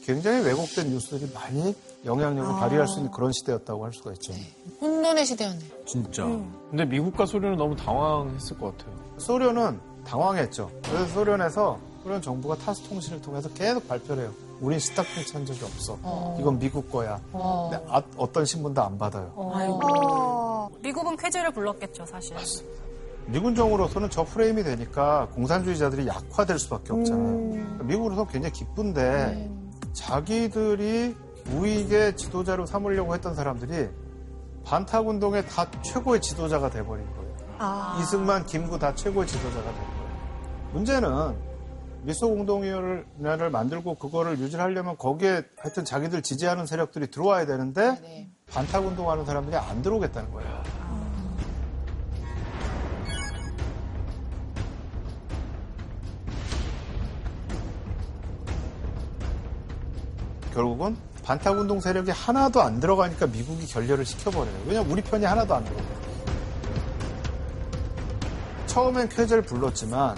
굉장히 왜곡된 뉴스들이 많이 영향력을 발휘할 수 있는 그런 시대였다고 할 수가 있죠. 혼돈의 시대였네. 진짜. 근데 미국과 소련은 너무 당황했을 것 같아요. 소련은 당황했죠. 그래서 소련에서 소련 정부가 타스 통신을 통해서 계속 발표를 해요. 우린 시탁 통치 한 적이 없어. 이건 미국 거야. 근데 아- 어떤 신문도 안 받아요. 어, 미국은 쾌재를 불렀겠죠, 사실. 미군정으로서는 저 프레임이 되니까 공산주의자들이 약화될 수밖에 없잖아요. 미국으로서 굉장히 기쁜데 자기들이 우익의 지도자로 삼으려고 했던 사람들이 반탁 운동의 다 최고의 지도자가 돼버린 거예요. 아. 이승만, 김구 다 최고의 지도자가 된 거예요. 문제는 미소공동위원회를 만들고 그거를 유지하려면 거기에 하여튼 자기들 지지하는 세력들이 들어와야 되는데 네. 반탁 운동하는 사람들이 안 들어오겠다는 거예요. 결국은 반탁 운동 세력이 하나도 안 들어가니까 미국이 결렬을 시켜버려요. 왜냐면 우리 편이 하나도 안 들어가요. 처음엔 쾌제를 불렀지만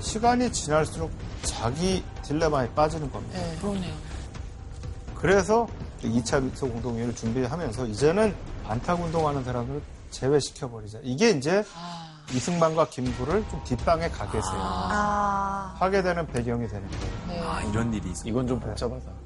시간이 지날수록 자기 딜레마에 빠지는 겁니다. 네, 그러네요. 그래서 2차 미소 공동회의를 준비하면서 이제는 반탁 운동하는 사람을 제외시켜버리자. 이게 이제 이승만과 김구를 좀 뒷방에 가 계세요. 아. 하게 되는 배경이 되는 거예요. 네. 아, 이런 일이 있어. 이건 좀 복잡하다.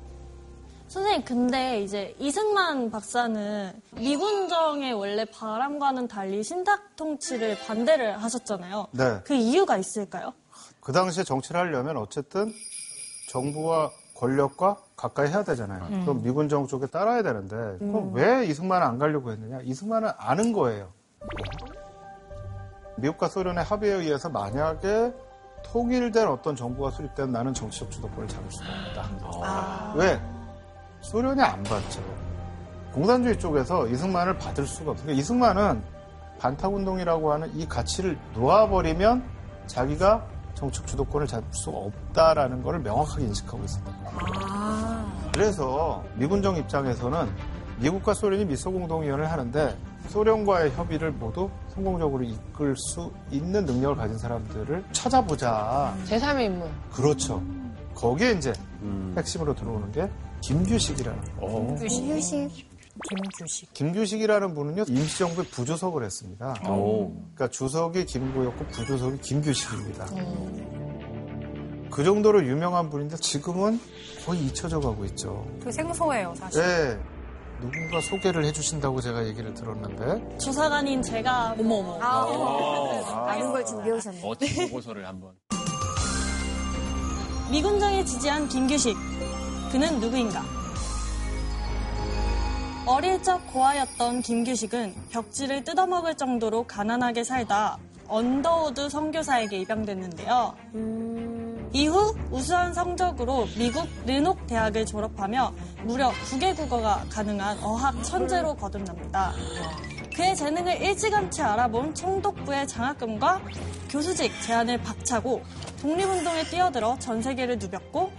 선생님, 근데 이제 이승만 박사는 미군정의 원래 바람과는 달리 신탁 통치를 반대를 하셨잖아요. 네. 그 이유가 있을까요? 그 당시에 정치를 하려면 어쨌든 정부와 권력과 가까이 해야 되잖아요. 그럼 미군 정 쪽에 따라야 되는데 그럼 왜 이승만은 안 가려고 했느냐? 이승만은 아는 거예요. 미국과 소련의 합의에 의해서 만약에 통일된 어떤 정부가 수립되면 나는 정치적 주도권을 잡을 수가 없다. 왜? 소련이 안 받죠. 공산주의 쪽에서 이승만을 받을 수가 없어요. 그러니까 이승만은 반탁운동이라고 하는 이 가치를 놓아버리면 자기가 정책 주도권을 잡을 수 없다라는 것을 명확하게 인식하고 있습니다. 그래서 미군정 입장에서는 미국과 소련이 미소공동위원회를 하는데 소련과의 협의를 모두 성공적으로 이끌 수 있는 능력을 가진 사람들을 찾아보자. 제3의 인물. 그렇죠. 거기에 이제 핵심으로 들어오는 게 김규식이라는 거. 김규식. 김규식. 김규식이라는 분은요 임시정부의 부주석을 했습니다. 그러니까 주석이 김구였고 부주석이 김규식입니다. 그 정도로 유명한 분인데 지금은 거의 잊혀져 가고 있죠. 그 생소해요, 사실. 네. 누군가 소개를 해주신다고 제가 얘기를 들었는데 주사관인 제가 어머 어머 아, 많은 걸 준비해오셨네. 어찌 보고서를 한번. 미군장에 지지한 김규식. 그는 누구인가? 어릴 적 고아였던 김규식은 벽지를 뜯어먹을 정도로 가난하게 살다 언더우드 선교사에게 입양됐는데요. 이후 우수한 성적으로 미국 로녹 대학을 졸업하며 무려 9개 국어가 가능한 어학 천재로 거듭납니다. 그의 재능을 일찌감치 알아본 총독부의 장학금과 교수직 제안을 박차고 독립운동에 뛰어들어 전 세계를 누볐고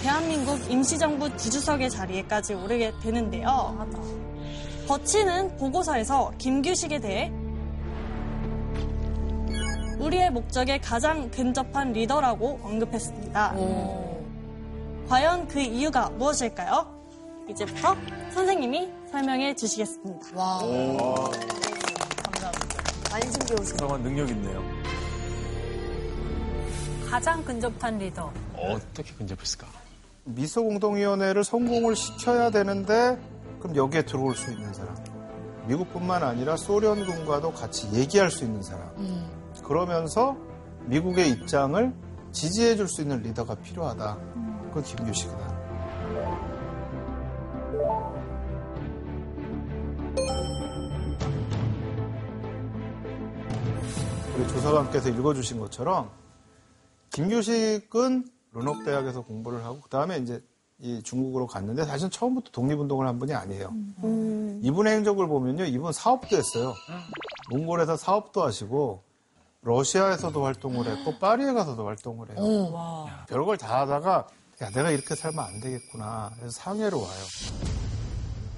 대한민국 임시정부 부주석의 자리에까지 오르게 되는데요. 버치는 보고서에서 김규식에 대해 우리의 목적에 가장 근접한 리더라고 언급했습니다. 과연 그 이유가 무엇일까요? 이제부터 선생님이 설명해 주시겠습니다. 와. 많이 준비해오셨네. 그동안 능력 있네요. 가장 근접한 리더. 어떻게 근접했을까? 미소 공동위원회를 성공을 시켜야 되는데 그럼 여기에 들어올 수 있는 사람. 미국뿐만 아니라 소련군과도 같이 얘기할 수 있는 사람. 그러면서 미국의 입장을 지지해 줄 수 있는 리더가 필요하다. 그건 김규식이다. 우리 조사관께서 읽어주신 것처럼 김규식은 르녹 대학에서 공부를 하고 그 다음에 이제 이 중국으로 갔는데 사실 처음부터 독립운동을 한 분이 아니에요. 이분의 행적을 보면요, 이분 사업도 했어요. 몽골에서 사업도 하시고 러시아에서도 활동을 했고 파리에 가서도 활동을 해요. 별걸 다 하다가 야 내가 이렇게 살면 안 되겠구나. 그래서 상해로 와요.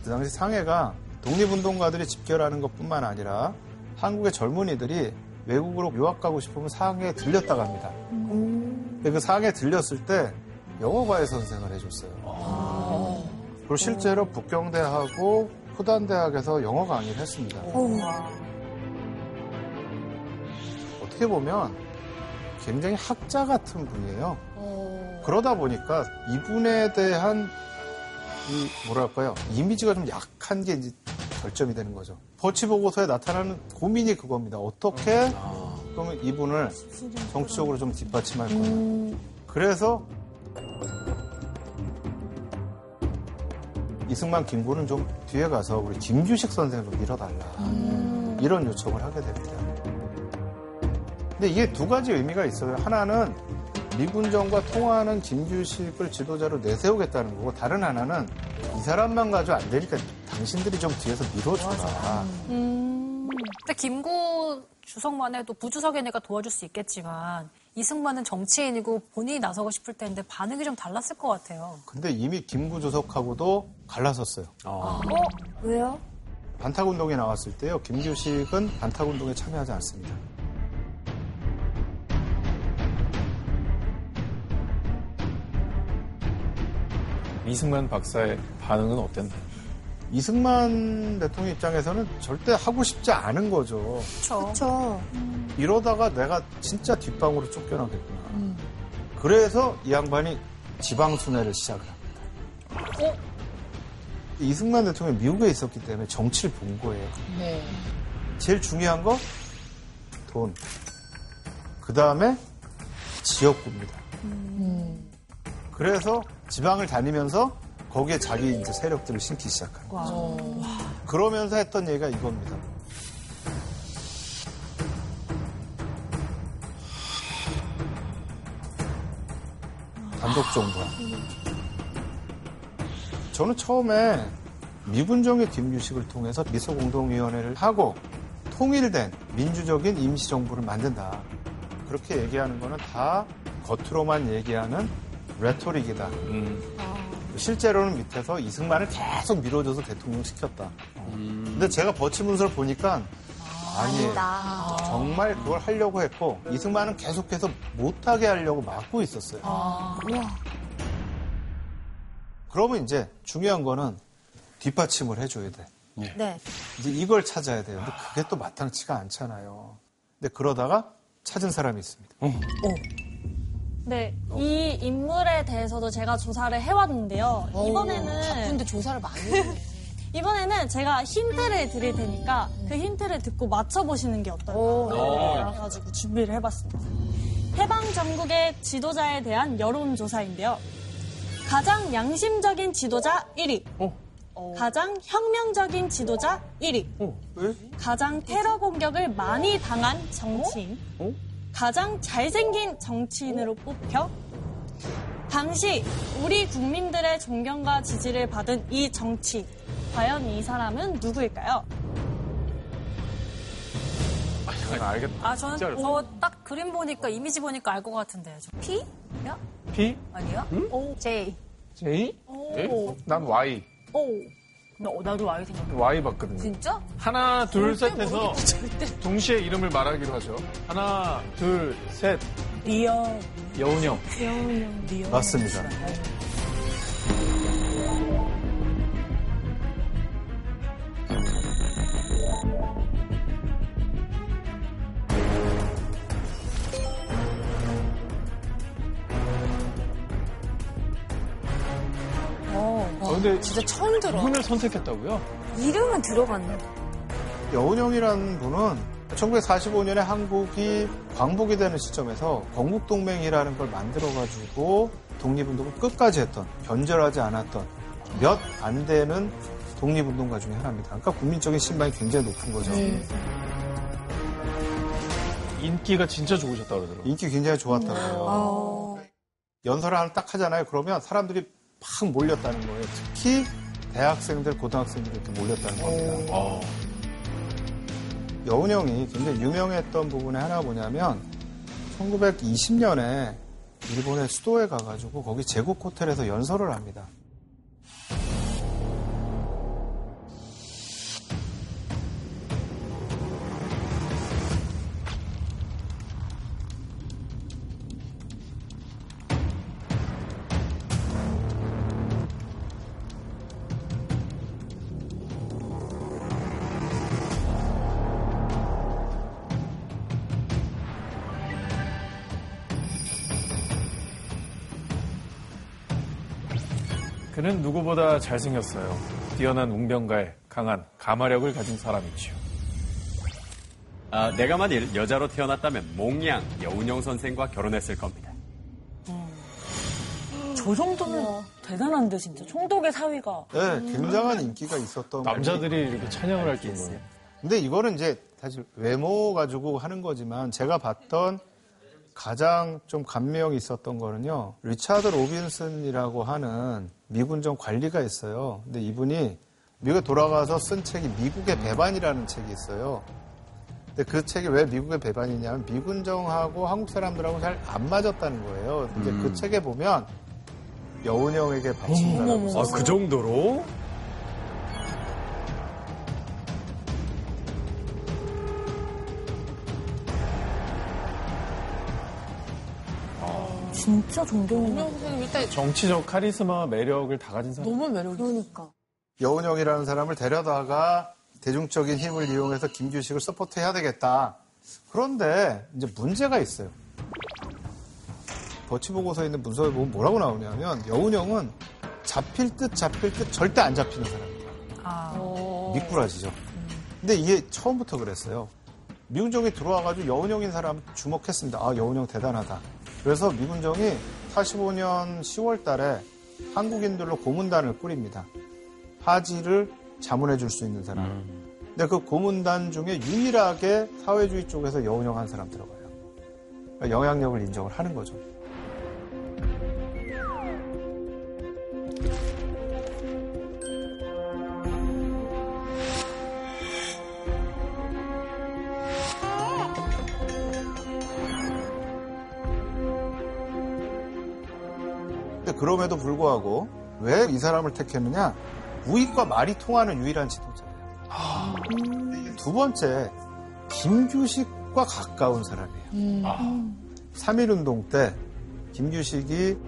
그 당시 상해가 독립운동가들이 집결하는 것뿐만 아니라 한국의 젊은이들이 외국으로 유학 가고 싶으면 상해에 들렸다고 합니다. 근데 그 상해에 들렸을 때 영어과외 선생을 해줬어요. 그리고 실제로 북경대하고 후단대학에서 영어 강의를 했습니다. 어떻게 보면 굉장히 학자 같은 분이에요. 그러다 보니까 이분에 대한 이 뭐랄까요 이미지가 좀 약한 게 이제 결점이 되는 거죠. 버치 보고서에 나타나는 고민이 그겁니다. 어떻게 그러면 이분을 정치적으로 좀 뒷받침할 거냐. 그래서 이승만 김구는 좀 뒤에 가서 우리 김규식 선생을 좀 밀어달라. 이런 요청을 하게 됩니다. 근데 이게 두 가지 의미가 있어요. 하나는 미군정과 통화하는 김규식을 지도자로 내세우겠다는 거고 다른 하나는 이 사람만 가지고 안 되니까 당신들이 좀 뒤에서 밀어줘라. 근데 김구 주석만 해도 부주석에 내가 도와줄 수 있겠지만 이승만은 정치인이고 본인이 나서고 싶을 텐데 반응이 좀 달랐을 것 같아요. 근데 이미 김구 주석하고도 갈라섰어요. 어? 왜요? 반탁운동에 나왔을 때요. 김규식은 반탁운동에 참여하지 않습니다. 이승만 박사의 반응은 어땠나요? 이승만 대통령 입장에서는 절대 하고 싶지 않은 거죠. 그렇죠. 이러다가 내가 진짜 뒷방으로 쫓겨나겠구나. 그래서 이 양반이 지방순회를 시작을 합니다. 이승만 대통령이 미국에 있었기 때문에 정치를 본 거예요. 네. 제일 중요한 거 돈. 그 다음에 지역구입니다. 그래서 지방을 다니면서 거기에 자기 이제 세력들을 심기 시작한 거죠. 그러면서 했던 얘기가 이겁니다. 단독 정부화. 저는 처음에 미군정의 김유식을 통해서 미소공동위원회를 하고 통일된 민주적인 임시정부를 만든다. 그렇게 얘기하는 거는 다 겉으로만 얘기하는 레토릭이다. 실제로는 밑에서 이승만을 계속 밀어줘서 대통령 시켰다. 근데 제가 버치 문서를 보니까 아니에요. 아니다. 정말 그걸 하려고 했고 이승만은 계속해서 못하게 하려고 막고 있었어요. 우와. 그러면 이제 중요한 거는 뒷받침을 해줘야 돼. 네. 이제 이걸 찾아야 돼요. 근데 그게 또 마땅치가 않잖아요. 근데 그러다가 찾은 사람이 있습니다. 네, 이 인물에 대해서도 제가 조사를 해왔는데요. 이번에는 바쁜데 조사를 많이 했네. 이번에는 제가 힌트를 드릴 테니까 그 힌트를 듣고 맞춰보시는 게 어떨까 해가지고 준비를 해봤습니다. 해방 전국의 지도자에 대한 여론조사인데요. 가장 양심적인 지도자 1위. 가장 혁명적인 지도자 1위. 가장 테러 공격을 많이 당한 정치인. 가장 잘생긴 정치인으로 뽑혀 당시 우리 국민들의 존경과 지지를 받은 이 정치. 과연 이 사람은 누구일까요? 알겠다. 아, 저는 진짜 저딱 그림 보니까, 이미지 보니까 알 것 같은데. 저 P? 야? P? 아니야? 오. J. J? 네? 난 Y. 오. 나, 나도 Y 생각. Y 봤거든요. 진짜? 하나, 둘, 셋 해서. 동시에 이름을 말하기로 하죠. 하나, 둘, 셋. real. 여운형. 여운형, real. 맞습니다. 근데 진짜 처음 들어. 이분을 선택했다고요? 이름은 들어갔네. 여운형이라는 분은 1945년에 한국이 광복이 되는 시점에서 건국동맹이라는 걸 만들어가지고 독립운동을 끝까지 했던, 변절하지 않았던 몇 안 되는 독립운동가 중에 하나입니다. 그러니까 국민적인 신망이 굉장히 높은 거죠. 인기가 진짜 좋으셨다 그러더라고요. 인기 굉장히 좋았다고 해요. 연설을 하나 딱 하잖아요. 그러면 사람들이 막 몰렸다는 거예요. 특히 대학생들, 고등학생들이 이렇게 몰렸다는 겁니다. 어. 여운 형이 굉장히 유명했던 부분의 하나가 뭐냐면 1920년에 일본의 수도에 가가지고 거기 제국 호텔에서 연설을 합니다. 그는 누구보다 잘생겼어요. 뛰어난 웅변가에 강한 감화력을 가진 사람이지요. 아, 내가 만일 여자로 태어났다면 몽양 여운형 선생과 결혼했을 겁니다. 저 정도면 대단한데, 진짜. 총독의 사위가. 네, 굉장한 인기가 있었던 남자들이 이렇게 찬양을 할 정도로. 근데 이거는 이제 사실 외모 가지고 하는 거지만 제가 봤던 가장 좀 감명이 있었던 거는요. 리차드 로빈슨이라고 하는 미군정 관리가 있어요. 근데 이분이 미국에 돌아가서 쓴 책이 미국의 배반이라는 책이 있어요. 근데 그 책이 왜 미국의 배반이냐면 미군정하고 한국 사람들하고 잘 안 맞았다는 거예요. 근데 그 책에 보면 여운형에게 바친다라고 아. 그 정도로? 진짜 존경해. 김영 선생님 일단 정치적 카리스마 매력을 다 가진 사람. 너무 매력이 그러니까. 여운형이라는 사람을 데려다가 대중적인 힘을 이용해서 김규식을 서포트해야 되겠다. 그런데 이제 문제가 있어요. 버치 보고서에 있는 문서에 보면 뭐라고 나오냐면 여운형은 잡힐 듯 잡힐 듯 절대 안 잡히는 사람이에요. 아. 미꾸라지죠. 근데 이게 처음부터 그랬어요. 미군정이 들어와가지고 여운형인 사람 주목했습니다. 아, 여운형 대단하다. 그래서 미군정이 45년 10월 달에 한국인들로 고문단을 꾸립니다. 하지를 자문해 줄 수 있는 사람. 근데 그 고문단 중에 유일하게 사회주의 쪽에서 여운형 한 사람 들어가요. 그러니까 영향력을 인정을 하는 거죠. 그럼에도 불구하고 왜 이 사람을 택했느냐? 우익과 말이 통하는 유일한 지도자예요. 두 번째, 김규식과 가까운 사람이에요. 3.1운동 때 김규식이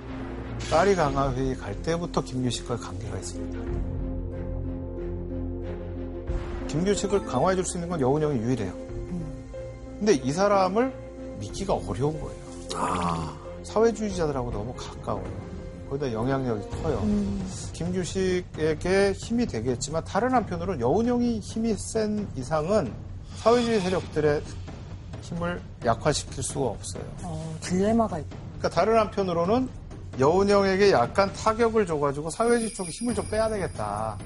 파리 강화회의 갈 때부터 김규식과 관계가 있습니다. 김규식을 강화해 줄 수 있는 건 여운형이 유일해요. 근데 이 사람을 믿기가 어려운 거예요. 사회주의자들하고 너무 가까워요. 거기다 영향력이 커요. 김규식에게 힘이 되겠지만 다른 한편으로는 여운형이 힘이 센 이상은 사회주의 세력들의 힘을 약화시킬 수가 없어요. 어, 딜레마가 있고. 그러니까 다른 한편으로는 여운형에게 약간 타격을 줘가지고 사회주의 쪽에 힘을 좀 빼야 되겠다.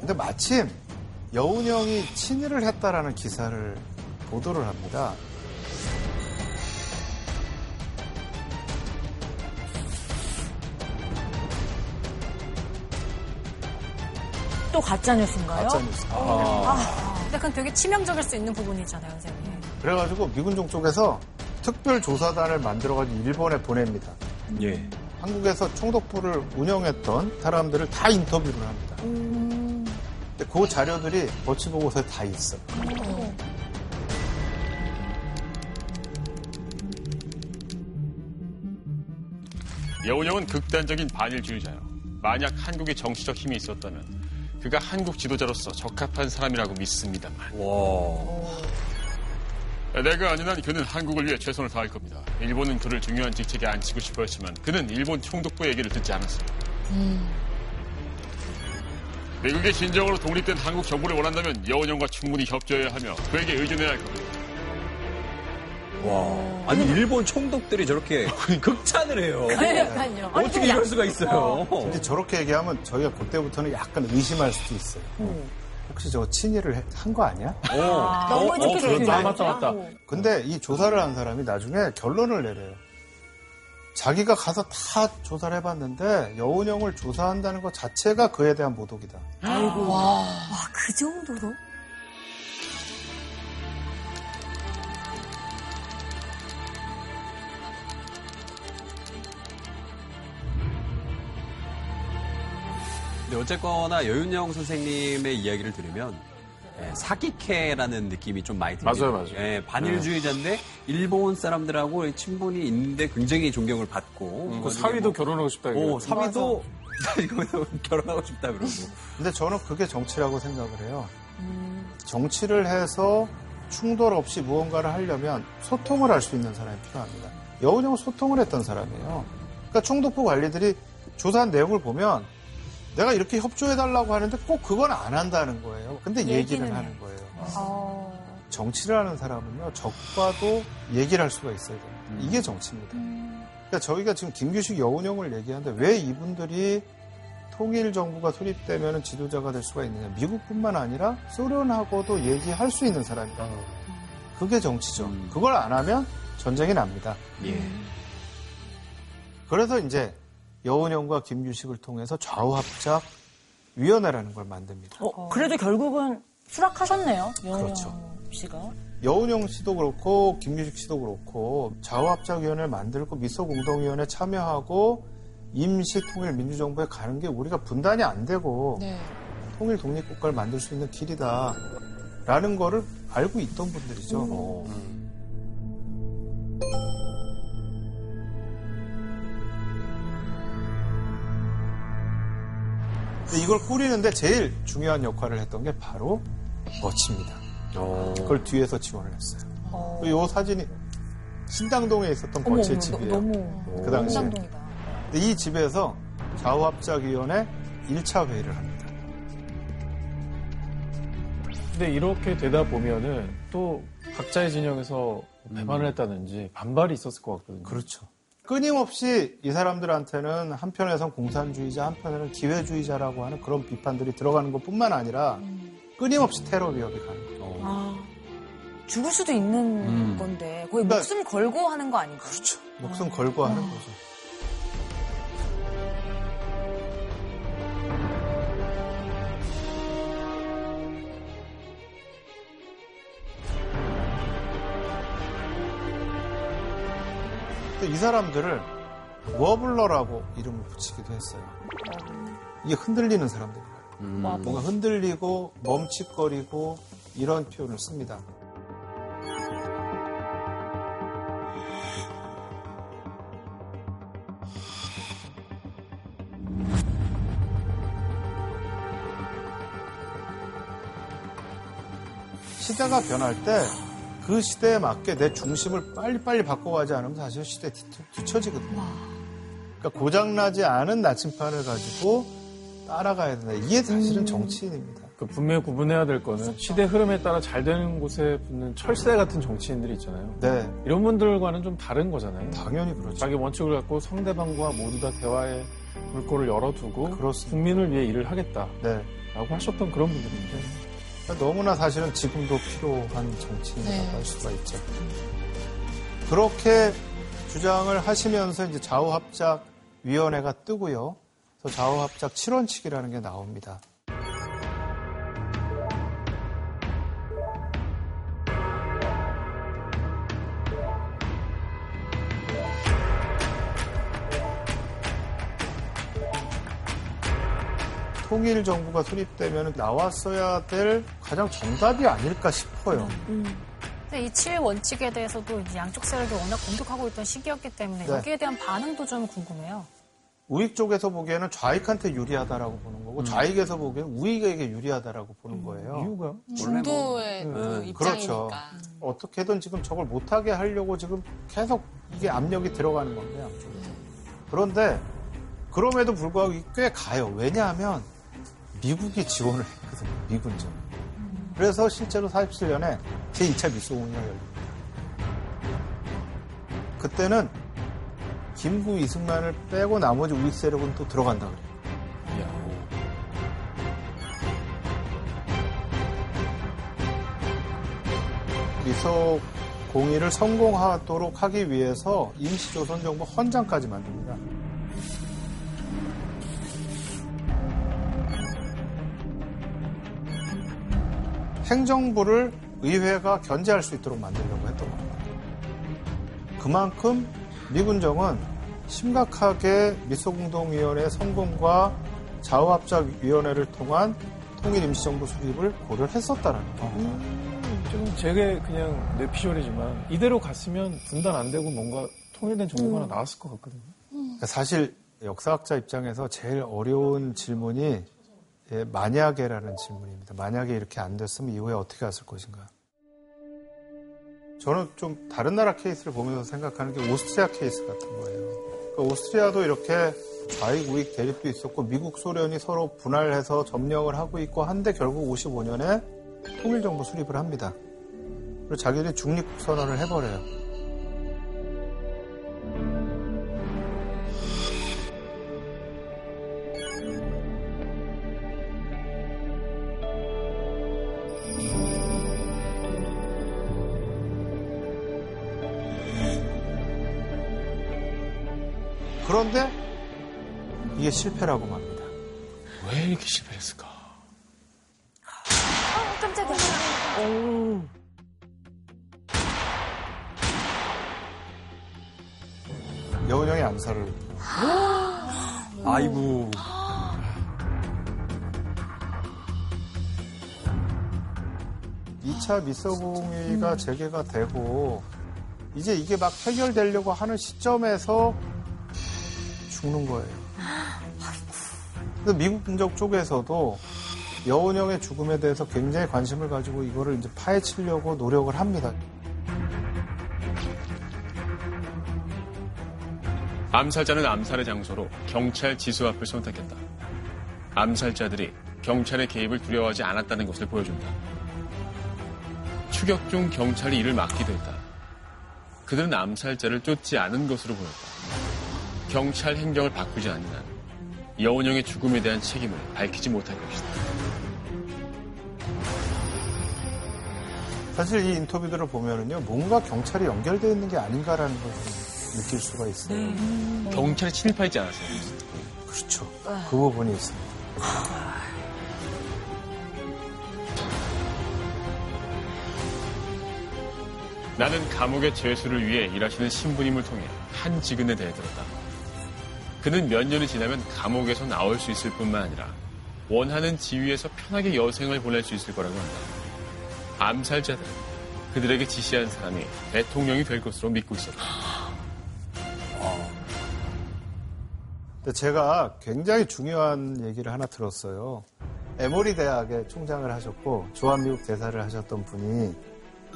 근데 마침 여운형이 친일을 했다라는 기사를 보도를 합니다. 또 가짜 뉴스인가요? 가짜 뉴스. 근데 그건 되게 치명적일 수 있는 부분이잖아요, 선생님. 그래가지고 미군정 쪽에서 특별 조사단을 만들어가지고 일본에 보냅니다. 예. 한국에서 총독부를 운영했던 사람들을 다 인터뷰를 합니다. 근데 그 자료들이 버치 보고서에 다 있어요. 여운형은 극단적인 반일주의자요. 만약 한국에 정치적 힘이 있었다면 그가 한국 지도자로서 적합한 사람이라고 믿습니다만. 와. 내가 아닌 한 그는 한국을 위해 최선을 다할 겁니다. 일본은 그를 중요한 직책에 앉히고 싶어 했지만 그는 일본 총독부의 얘기를 듣지 않았어요. 미국의 진정으로 독립된 한국 정부를 원한다면 여운형과 충분히 협조해야 하며 그에게 의존해야 할 겁니다. 와. 아니, 일본 총독들이 저렇게 극찬을 해요. 그러니까요. 어떻게 이럴 수가 있어요? 근데 저렇게 얘기하면 저희가 그때부터는 약간 의심할 수도 있어요. 혹시 저거 친일을 한 거 아니야? 너무 이렇게 그런다. 얘기하죠. 맞다, 맞다. 근데 이 조사를 한 사람이 나중에 결론을 내려요. 자기가 가서 다 조사를 해봤는데 여운형을 조사한다는 것 자체가 그에 대한 모독이다. 와, 그 정도로? 근데 어쨌거나 여윤영 선생님의 이야기를 들으면 예, 사기캐라는 느낌이 좀 많이 들어요. 맞아요, 맞아요. 예, 반일주의자인데 일본 사람들하고 친분이 있는데 굉장히 존경을 받고 그 사위도 결혼하고 싶다. 오, 이거. 사위도 이거 결혼하고 싶다 그러고 근데 저는 그게 정치라고 생각을 해요. 정치를 해서 충돌 없이 무언가를 하려면 소통을 할 수 있는 사람이 필요합니다. 여운형은 소통을 했던 사람이에요. 그러니까 총독부 관리들이 조사한 내용을 보면 내가 이렇게 협조해달라고 하는데 꼭 그건 안 한다는 거예요. 근데 얘기는 얘기는 하는 거예요. 정치를 하는 사람은요, 적과도 얘기를 할 수가 있어야 돼요. 이게 정치입니다. 그러니까 저희가 지금 김규식 여운형을 얘기하는데 왜 이분들이 통일 정부가 수립되면 지도자가 될 수가 있느냐. 미국뿐만 아니라 소련하고도 얘기할 수 있는 사람이다. 그게 정치죠. 음. 그걸 안 하면 전쟁이 납니다. 예. 그래서 이제 여운형과 김규식을 통해서 좌우합작 위원회라는 걸 만듭니다. 어, 그래도 결국은 수락하셨네요. 여운영 그렇죠. 씨가. 여운형 씨도 그렇고 김규식 씨도 그렇고 좌우합작위원회를 만들고 미소공동위원회 참여하고 임시 통일 민주정부에 가는 게 우리가 분단이 안 되고 네. 통일 독립국가를 만들 수 있는 길이다. 라는 거를 알고 있던 분들이죠. 어. 이걸 꾸리는데 제일 중요한 역할을 했던 게 바로 버치입니다. 그걸 뒤에서 지원을 했어요. 이 사진이 신당동에 있었던 어머, 집이에요. 너무 그 당시에. 근데 이 집에서 좌우합작위원회 1차 회의를 합니다. 근데 이렇게 되다 보면은 또 각자의 진영에서 배반을 했다든지 반발이 있었을 것 같거든요. 그렇죠. 끊임없이 이 사람들한테는 한편에선 공산주의자, 한편에는 기회주의자라고 하는 그런 비판들이 들어가는 것 뿐만 아니라 끊임없이 테러 위협이 가는 거예요. 아, 죽을 수도 있는 음. 건데 거의 그러니까- 목숨 걸고 하는 거 아닌가요? 그렇죠. 목숨 걸고 하는 거죠. 이 사람들을 워블러라고 이름을 붙이기도 했어요. 이게 흔들리는 사람들이에요. 뭔가 흔들리고 멈칫거리고 이런 표현을 씁니다. 시대가 변할 때 그 시대에 맞게 내 중심을 빨리빨리 바꿔가지 않으면 사실 시대에 뒤- 뒤처지거든요. 그러니까 고장나지 않은 나침판을 가지고 따라가야 된다. 이게 사실은 정치인입니다. 그 분명히 구분해야 될 거는 시대 흐름에 따라 잘 되는 곳에 붙는 철새 같은 정치인들이 있잖아요. 네, 이런 분들과는 좀 다른 거잖아요. 당연히 그렇죠. 자기 원칙을 갖고 상대방과 모두 다 대화의 물꼬를 열어두고 그렇습니다. 국민을 위해 일을 하겠다라고 네. 하셨던 그런 분들인데 너무나 사실은 지금도 필요한 정치인이라고 네. 할 수가 있죠. 그렇게 주장을 하시면서 이제 좌우합작 위원회가 뜨고요. 그래서 좌우합작 7원칙이라는 게 나옵니다. 통일 정부가 수립되면 나왔어야 될 가장 정답이 아닐까 싶어요. 근데 이 7 원칙에 대해서도 이제 양쪽 세력이 워낙 공격하고 있던 시기였기 때문에 네. 여기에 대한 반응도 좀 궁금해요. 우익 쪽에서 보기에는 좌익한테 유리하다라고 보는 거고 좌익에서 보기에는 우익에게 유리하다라고 보는 거예요. 이유가 중도의 그 음, 입장이니까. 그렇죠. 어떻게든 지금 저걸 못하게 하려고 지금 계속 이게 압력이 들어가는 건데 양쪽에. 그런데 그럼에도 불구하고 꽤 가요. 왜냐하면 미국이 지원을 했거든요. 미군전. 그래서 실제로 47년에 제2차 미소공이가 열립니다. 그때는 김구 이승만을 빼고 나머지 우익 세력은 또 들어간다 그래요. 미소 공의를 성공하도록 하기 위해서 임시조선정부 헌장까지 만듭니다. 행정부를 의회가 견제할 수 있도록 만들려고 했던 겁니다. 그만큼 미군정은 심각하게 미소공동위원회 성공과 좌우합작위원회를 통한 통일임시정부 수립을 고려를 했었다는 겁니다. 지금 제게 그냥 뇌피셜이지만 이대로 갔으면 분단 안 되고 뭔가 통일된 정부가 하나 나왔을 것 같거든요. 그러니까 사실 역사학자 입장에서 제일 어려운 질문이 예, 만약에라는 질문입니다. 만약에 이렇게 안 됐으면 이후에 어떻게 했을 것인가. 저는 좀 다른 나라 케이스를 보면서 생각하는 게 오스트리아 케이스 같은 거예요. 그러니까 오스트리아도 이렇게 좌익 우익 대립도 있었고 미국 소련이 서로 분할해서 점령을 하고 있고 한데 결국 55년에 통일정부 수립을 합니다. 그리고 자기들이 중립선언을 해버려요. 그런데 이게 실패라고 합니다. 왜 이렇게 실패했을까? 깜짝이야. 여운형의 암살을 아이고. 이 2차 미소공의가 재개가 되고 이제 이게 막 해결되려고 하는 시점에서 죽는 거예요. 근데 미국 군적 쪽에서도 여운형의 죽음에 대해서 굉장히 관심을 가지고 이거를 이제 파헤치려고 노력을 합니다. 암살자는 암살의 장소로 경찰 지수 앞을 선택했다. 암살자들이 경찰의 개입을 두려워하지 않았다는 것을 보여준다. 추격 중 경찰이 이를 막기도 했다. 그들은 암살자를 쫓지 않은 것으로 보였다. 경찰 행정을 바꾸지 않는 한 여운형의 죽음에 대한 책임을 밝히지 못할 것이다. 사실 이 인터뷰들을 보면은요, 뭔가 경찰이 연결되어 있는 게 아닌가라는 걸좀 느낄 수가 있어요. 경찰이 침입하지 않았어요. 그렇죠. 그 부분이 있습니다. 나는 감옥의 죄수를 위해 일하시는 신부님을 통해 한 직은에 대해 들었다. 그는 몇 년이 지나면 감옥에서 나올 수 있을 뿐만 아니라 원하는 지위에서 편하게 여생을 보낼 수 있을 거라고 한다. 암살자들은 그들에게 지시한 사람이 대통령이 될 것으로 믿고 있었다. 근데 제가 굉장히 중요한 얘기를 하나 들었어요. 에모리 대학의 총장을 하셨고 조한미국 대사를 하셨던 분이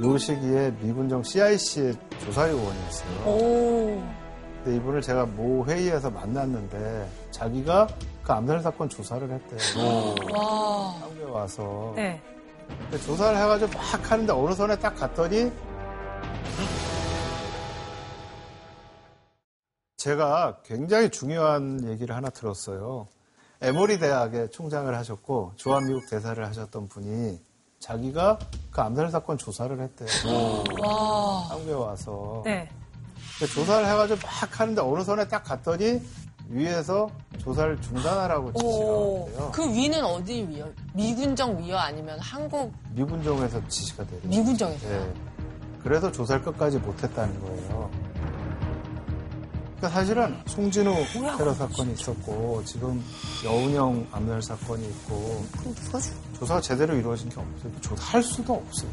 요 시기에 미군정 CIC의 조사요원이었어요. 오. 근데 이분을 제가 모 회의에서 만났는데 자기가 그 암살 사건 조사를 했대요. 와. 한국에 와서. 네. 근데 조사를 해가지고 막 하는데 어느 선에 딱 갔더니 제가 굉장히 중요한 얘기를 하나 들었어요. 에모리 대학의 총장을 하셨고 조한미국 대사를 하셨던 분이 자기가 그 암살 사건 조사를 했대요. 와. 한국에 와서. 네. 조사를 해가지고 막 하는데 어느 선에 딱 갔더니 위에서 조사를 중단하라고 지시가 오. 왔대요. 그 위는 어디 위요? 미군정 위요 아니면 한국 미군정에서 지시가 돼요. 미군정에서? 네. 그래서 조사를 끝까지 못했다는 거예요. 그러니까 사실은 송진우 테러 사건이 있었고 지금 여운형 암살 사건이 있고? 조사가 제대로 이루어진 게 없어요. 조사할 수도 없어요.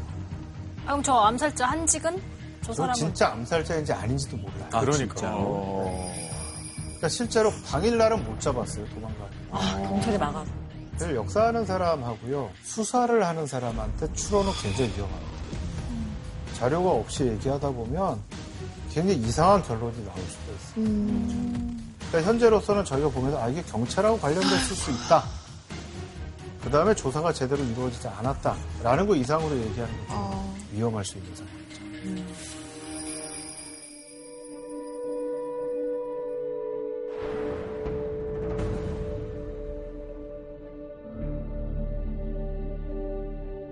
아, 그럼 저 암살자 한직은 저저 사람은 진짜 암살자인지 아닌지도 몰라요. 아, 그러니까. 그러니까 실제로 당일날은 못 잡았어요. 도망가. 아, 경찰이 막아. 그래서 역사하는 사람하고요 수사를 하는 사람한테 추론은 굉장히 위험합니다. 자료가 없이 얘기하다 보면 굉장히 이상한 결론이 나올 수가 있어요. 그러니까 현재로서는 저희가 보면서 아 이게 경찰하고 관련됐을 수 있다. 그 다음에 조사가 제대로 이루어지지 않았다라는 거 이상으로 얘기하는 게좀 위험할 수 있는 상황이죠.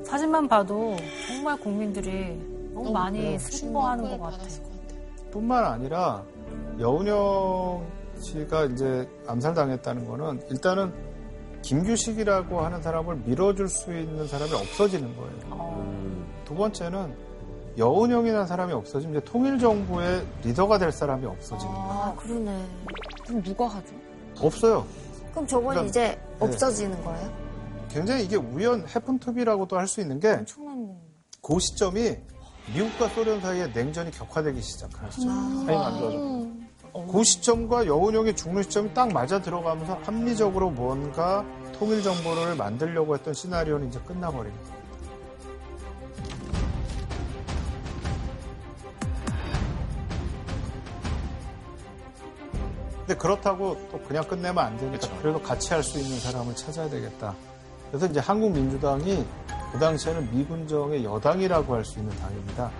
사진만 봐도 정말 국민들이 너무 많이 네. 슬퍼하는 것 같아. 받았을 것 같아. 뿐만 아니라 여운영 씨가 이제 암살당했다는 거는 일단은 김규식이라고 하는 사람을 밀어줄 수 있는 사람이 없어지는 거예요. 두 번째는 여운영이라는 사람이 없어지면 이제 통일정부의 리더가 될 사람이 없어지는 거예요. 아, 그러네. 그럼 누가 하죠? 없어요. 그럼 저건 그러니까- 이제 없어지는 거예요? 굉장히 이게 우연 해픈투비라고도 할 수 있는 게그 엄청난. 시점이 미국과 소련 사이에 냉전이 격화되기 시작하는 시점. 사이가 안 좋아져. 그 시점과 여운형이 죽는 시점이 딱 맞아 들어가면서 합리적으로 뭔가 통일 정보를 만들려고 했던 시나리오는 이제 끝나버립니다. 근데 그렇다고 또 그냥 끝내면 안 되니까 그래도 같이 할 수 있는 사람을 찾아야 되겠다. 그래서 이제 한국민주당이 그 당시에는 미군정의 여당이라고 할 수 있는 당입니다.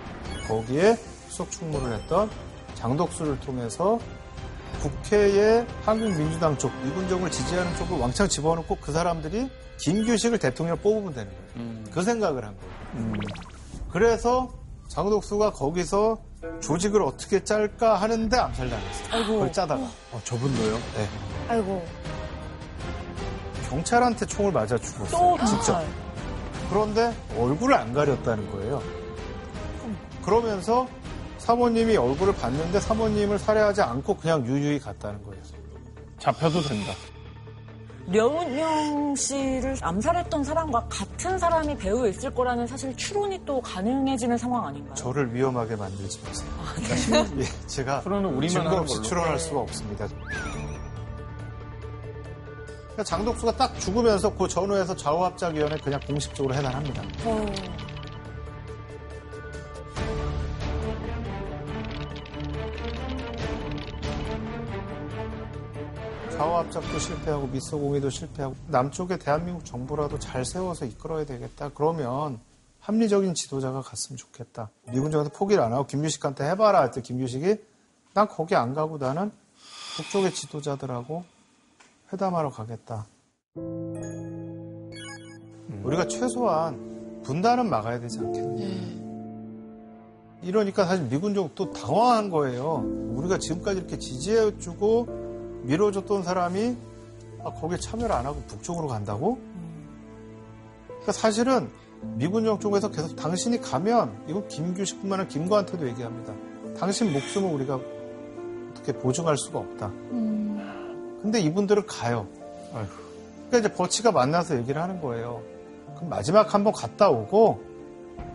거기에 수석 충무를 했던 장덕수를 통해서 국회에 한국민주당 쪽, 미군정을 지지하는 쪽을 왕창 집어넣고 그 사람들이 김규식을 대통령 뽑으면 되는 거예요. 그 생각을 한 거예요. 그래서 장덕수가 거기서 조직을 어떻게 짤까 하는데 암살당했어요. 그걸 짜다가. 어, 저분도요? 네. 아이고. 경찰한테 총을 맞아 또 죽었어요. 직접. 경찰. 그런데 얼굴을 안 가렸다는 거예요. 그러면서 사모님이 얼굴을 봤는데 사모님을 살해하지 않고 그냥 유유히 갔다는 거예요. 잡혀도 된다. 려운영 씨를 암살했던 사람과 같은 사람이 배우에 있을 거라는 사실 추론이 또 가능해지는 상황 아닌가요? 저를 위험하게 만들지 마세요. 예, 제가 추론은 우리만 증거 없이 걸로. 추론할 네. 수가 없습니다. 그러니까 장독수가 딱 죽으면서 그 전후에서 좌우합작위원회 그냥 공식적으로 해단합니다. 어. 좌우합작도 실패하고 미소공의도 실패하고 남쪽에 대한민국 정부라도 잘 세워서 이끌어야 되겠다. 그러면 합리적인 지도자가 갔으면 좋겠다. 미군 정에서 포기를 안 하고 김규식한테 해봐라 할때 김규식이 난 거기 안 가고 나는 북쪽의 지도자들하고 회담하러 가겠다. 우리가 최소한 분단은 막아야 되지 않겠냐. 이러니까 사실 미군정 또 당황한 거예요. 우리가 지금까지 이렇게 지지해주고 밀어줬던 사람이 아, 거기에 참여를 안 하고 북쪽으로 간다고? 그러니까 사실은 미군정 쪽에서 계속 당신이 가면 이건 김규식뿐만 아니라 김구한테도 얘기합니다. 당신 목숨을 우리가 어떻게 보증할 수가 없다. 근데 이분들은 가요. 그러니까 이제 버치가 만나서 얘기를 하는 거예요. 그럼 마지막 한번 갔다 오고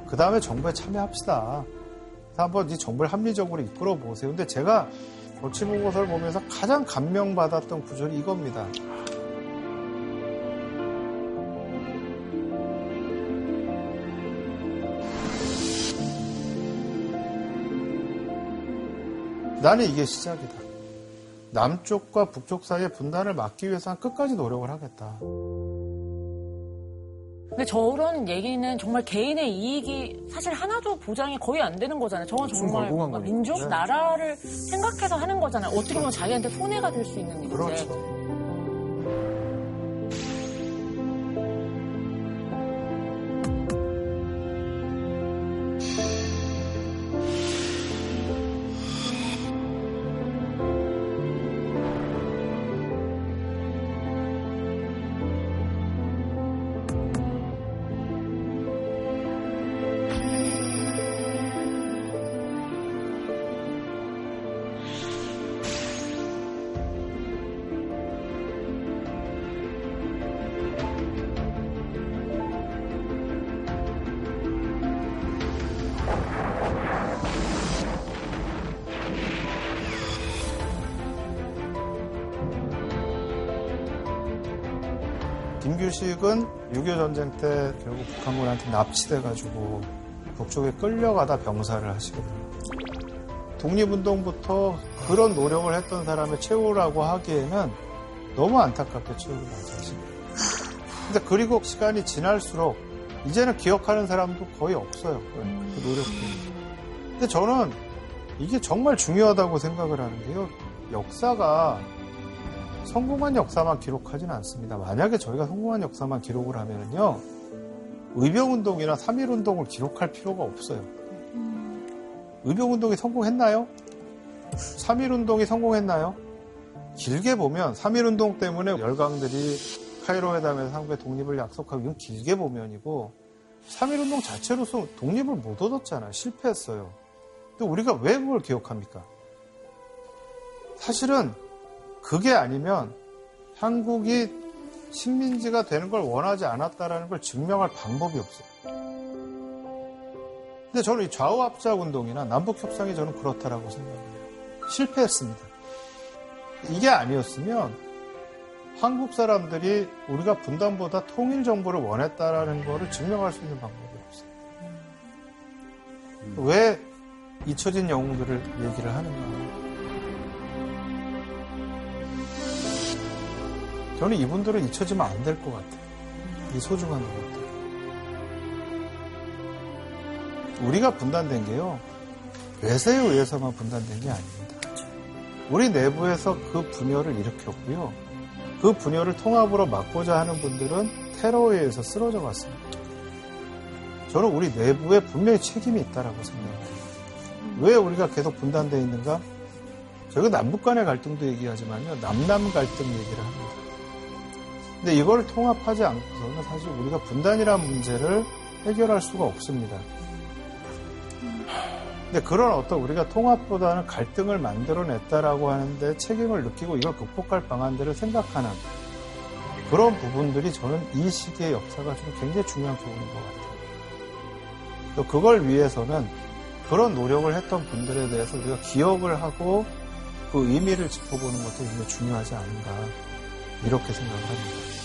그 다음에 정부에 참여합시다. 한번 이 정부를 합리적으로 이끌어 보세요. 근데 제가 버치 보고서를 보면서 가장 감명받았던 구절이 이겁니다. 나는 이게 시작이다. 남쪽과 북쪽 사이의 분단을 막기 위해서 는 끝까지 노력을 하겠다. 근데 저런 얘기는 정말 개인의 이익이 사실 하나도 보장이 거의 안 되는 거잖아요. 저건 정말 거니까. 민족, 네. 나라를 생각해서 하는 거잖아요. 어떻게 보면 자기한테 손해가 될 수 있는 일인데. 그렇죠. 김규식은 6.25 전쟁 때 결국 북한군한테 납치돼가지고 북쪽에 끌려가다 병사를 됩니다. 독립운동부터 그런 노력을 했던 사람의 최후라고 하기에는 너무 안타깝게 최후를 맞이하십니다. 근데 그리고 시간이 지날수록 이제는 기억하는 사람도 거의 없어요. 그 노력도. 근데 저는 이게 정말 중요하다고 생각을 하는 게요. 역사가 성공한 역사만 기록하지는 않습니다. 만약에 저희가 성공한 역사만 기록을 하면요. 의병운동이나 3.1운동을 기록할 필요가 없어요. 의병운동이 성공했나요? 3.1운동이 성공했나요? 길게 보면 3.1운동 때문에 열강들이 카이로 회담에서 한국의 독립을 약속하고 이건 길게 보면이고 3.1운동 자체로서 독립을 못 얻었잖아요. 실패했어요. 근데 우리가 왜 그걸 기억합니까? 사실은 그게 아니면 한국이 식민지가 되는 걸 원하지 않았다라는 걸 증명할 방법이 없어요. 근데 저는 이 좌우합작 운동이나 남북 협상이 저는 그렇다라고 생각해요. 실패했습니다. 이게 아니었으면 한국 사람들이 우리가 분단보다 통일 정부를 원했다라는 거를 증명할 수 있는 방법이 없어요. 왜 잊혀진 영웅들을 얘기를 하는가? 저는 이분들은 잊혀지면 안 될 것 같아요. 이 소중한 것들. 우리가 분단된 게요. 외세에 의해서만 분단된 게 아닙니다. 우리 내부에서 그 분열을 일으켰고요. 그 분열을 통합으로 막고자 하는 분들은 테러에 의해서 쓰러져 갔습니다. 저는 우리 내부에 분명히 책임이 있다라고 생각해요. 왜 우리가 계속 분단되어 있는가? 저희가 남북 간의 갈등도 얘기하지만요. 남남 갈등 얘기를 합니다. 근데 이걸 통합하지 않고서는 사실 우리가 분단이라는 문제를 해결할 수가 없습니다. 근데 그런 어떤 우리가 통합보다는 갈등을 만들어냈다라고 하는데 책임을 느끼고 이걸 극복할 방안들을 생각하는 그런 부분들이 저는 이 시기의 역사가 좀 굉장히 중요한 부분인 것 같아요. 또 그걸 위해서는 그런 노력을 했던 분들에 대해서 우리가 기억을 하고 그 의미를 짚어보는 것도 굉장히 중요하지 않은가 이렇게 생각을 합니다.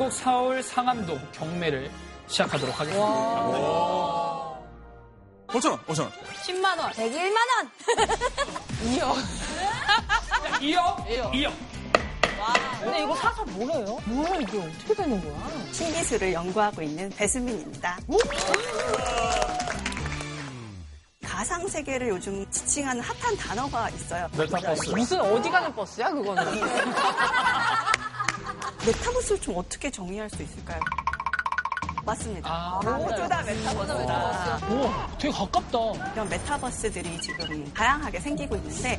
대한민국 서울 상암동 경매를 시작하도록 하겠습니다. 5천원, 5천원. 10만 원. 101만 원! 2억. 이어, 이어. 근데 이거 사서 뭐래요? 뭐야 이게 어떻게 되는 거야? 신기술을 연구하고 있는 배수민입니다. 가상 세계를 요즘 지칭하는 핫한 단어가 있어요. 메타버스. 무슨 어디 가는 버스야 그거는? 메타버스를 좀 어떻게 정의할 수 있을까요? 맞습니다. 모두 다 메타버스다. 우와, 되게 가깝다. 이런 메타버스들이 지금 다양하게 생기고 있는데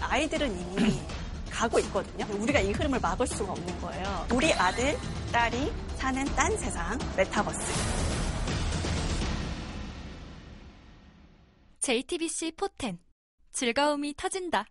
아이들은 이미 가고 있거든요. 우리가 이 흐름을 막을 수가 없는 거예요. 우리 아들, 딸이 사는 딴 세상 메타버스. JTBC 포텐 즐거움이 터진다.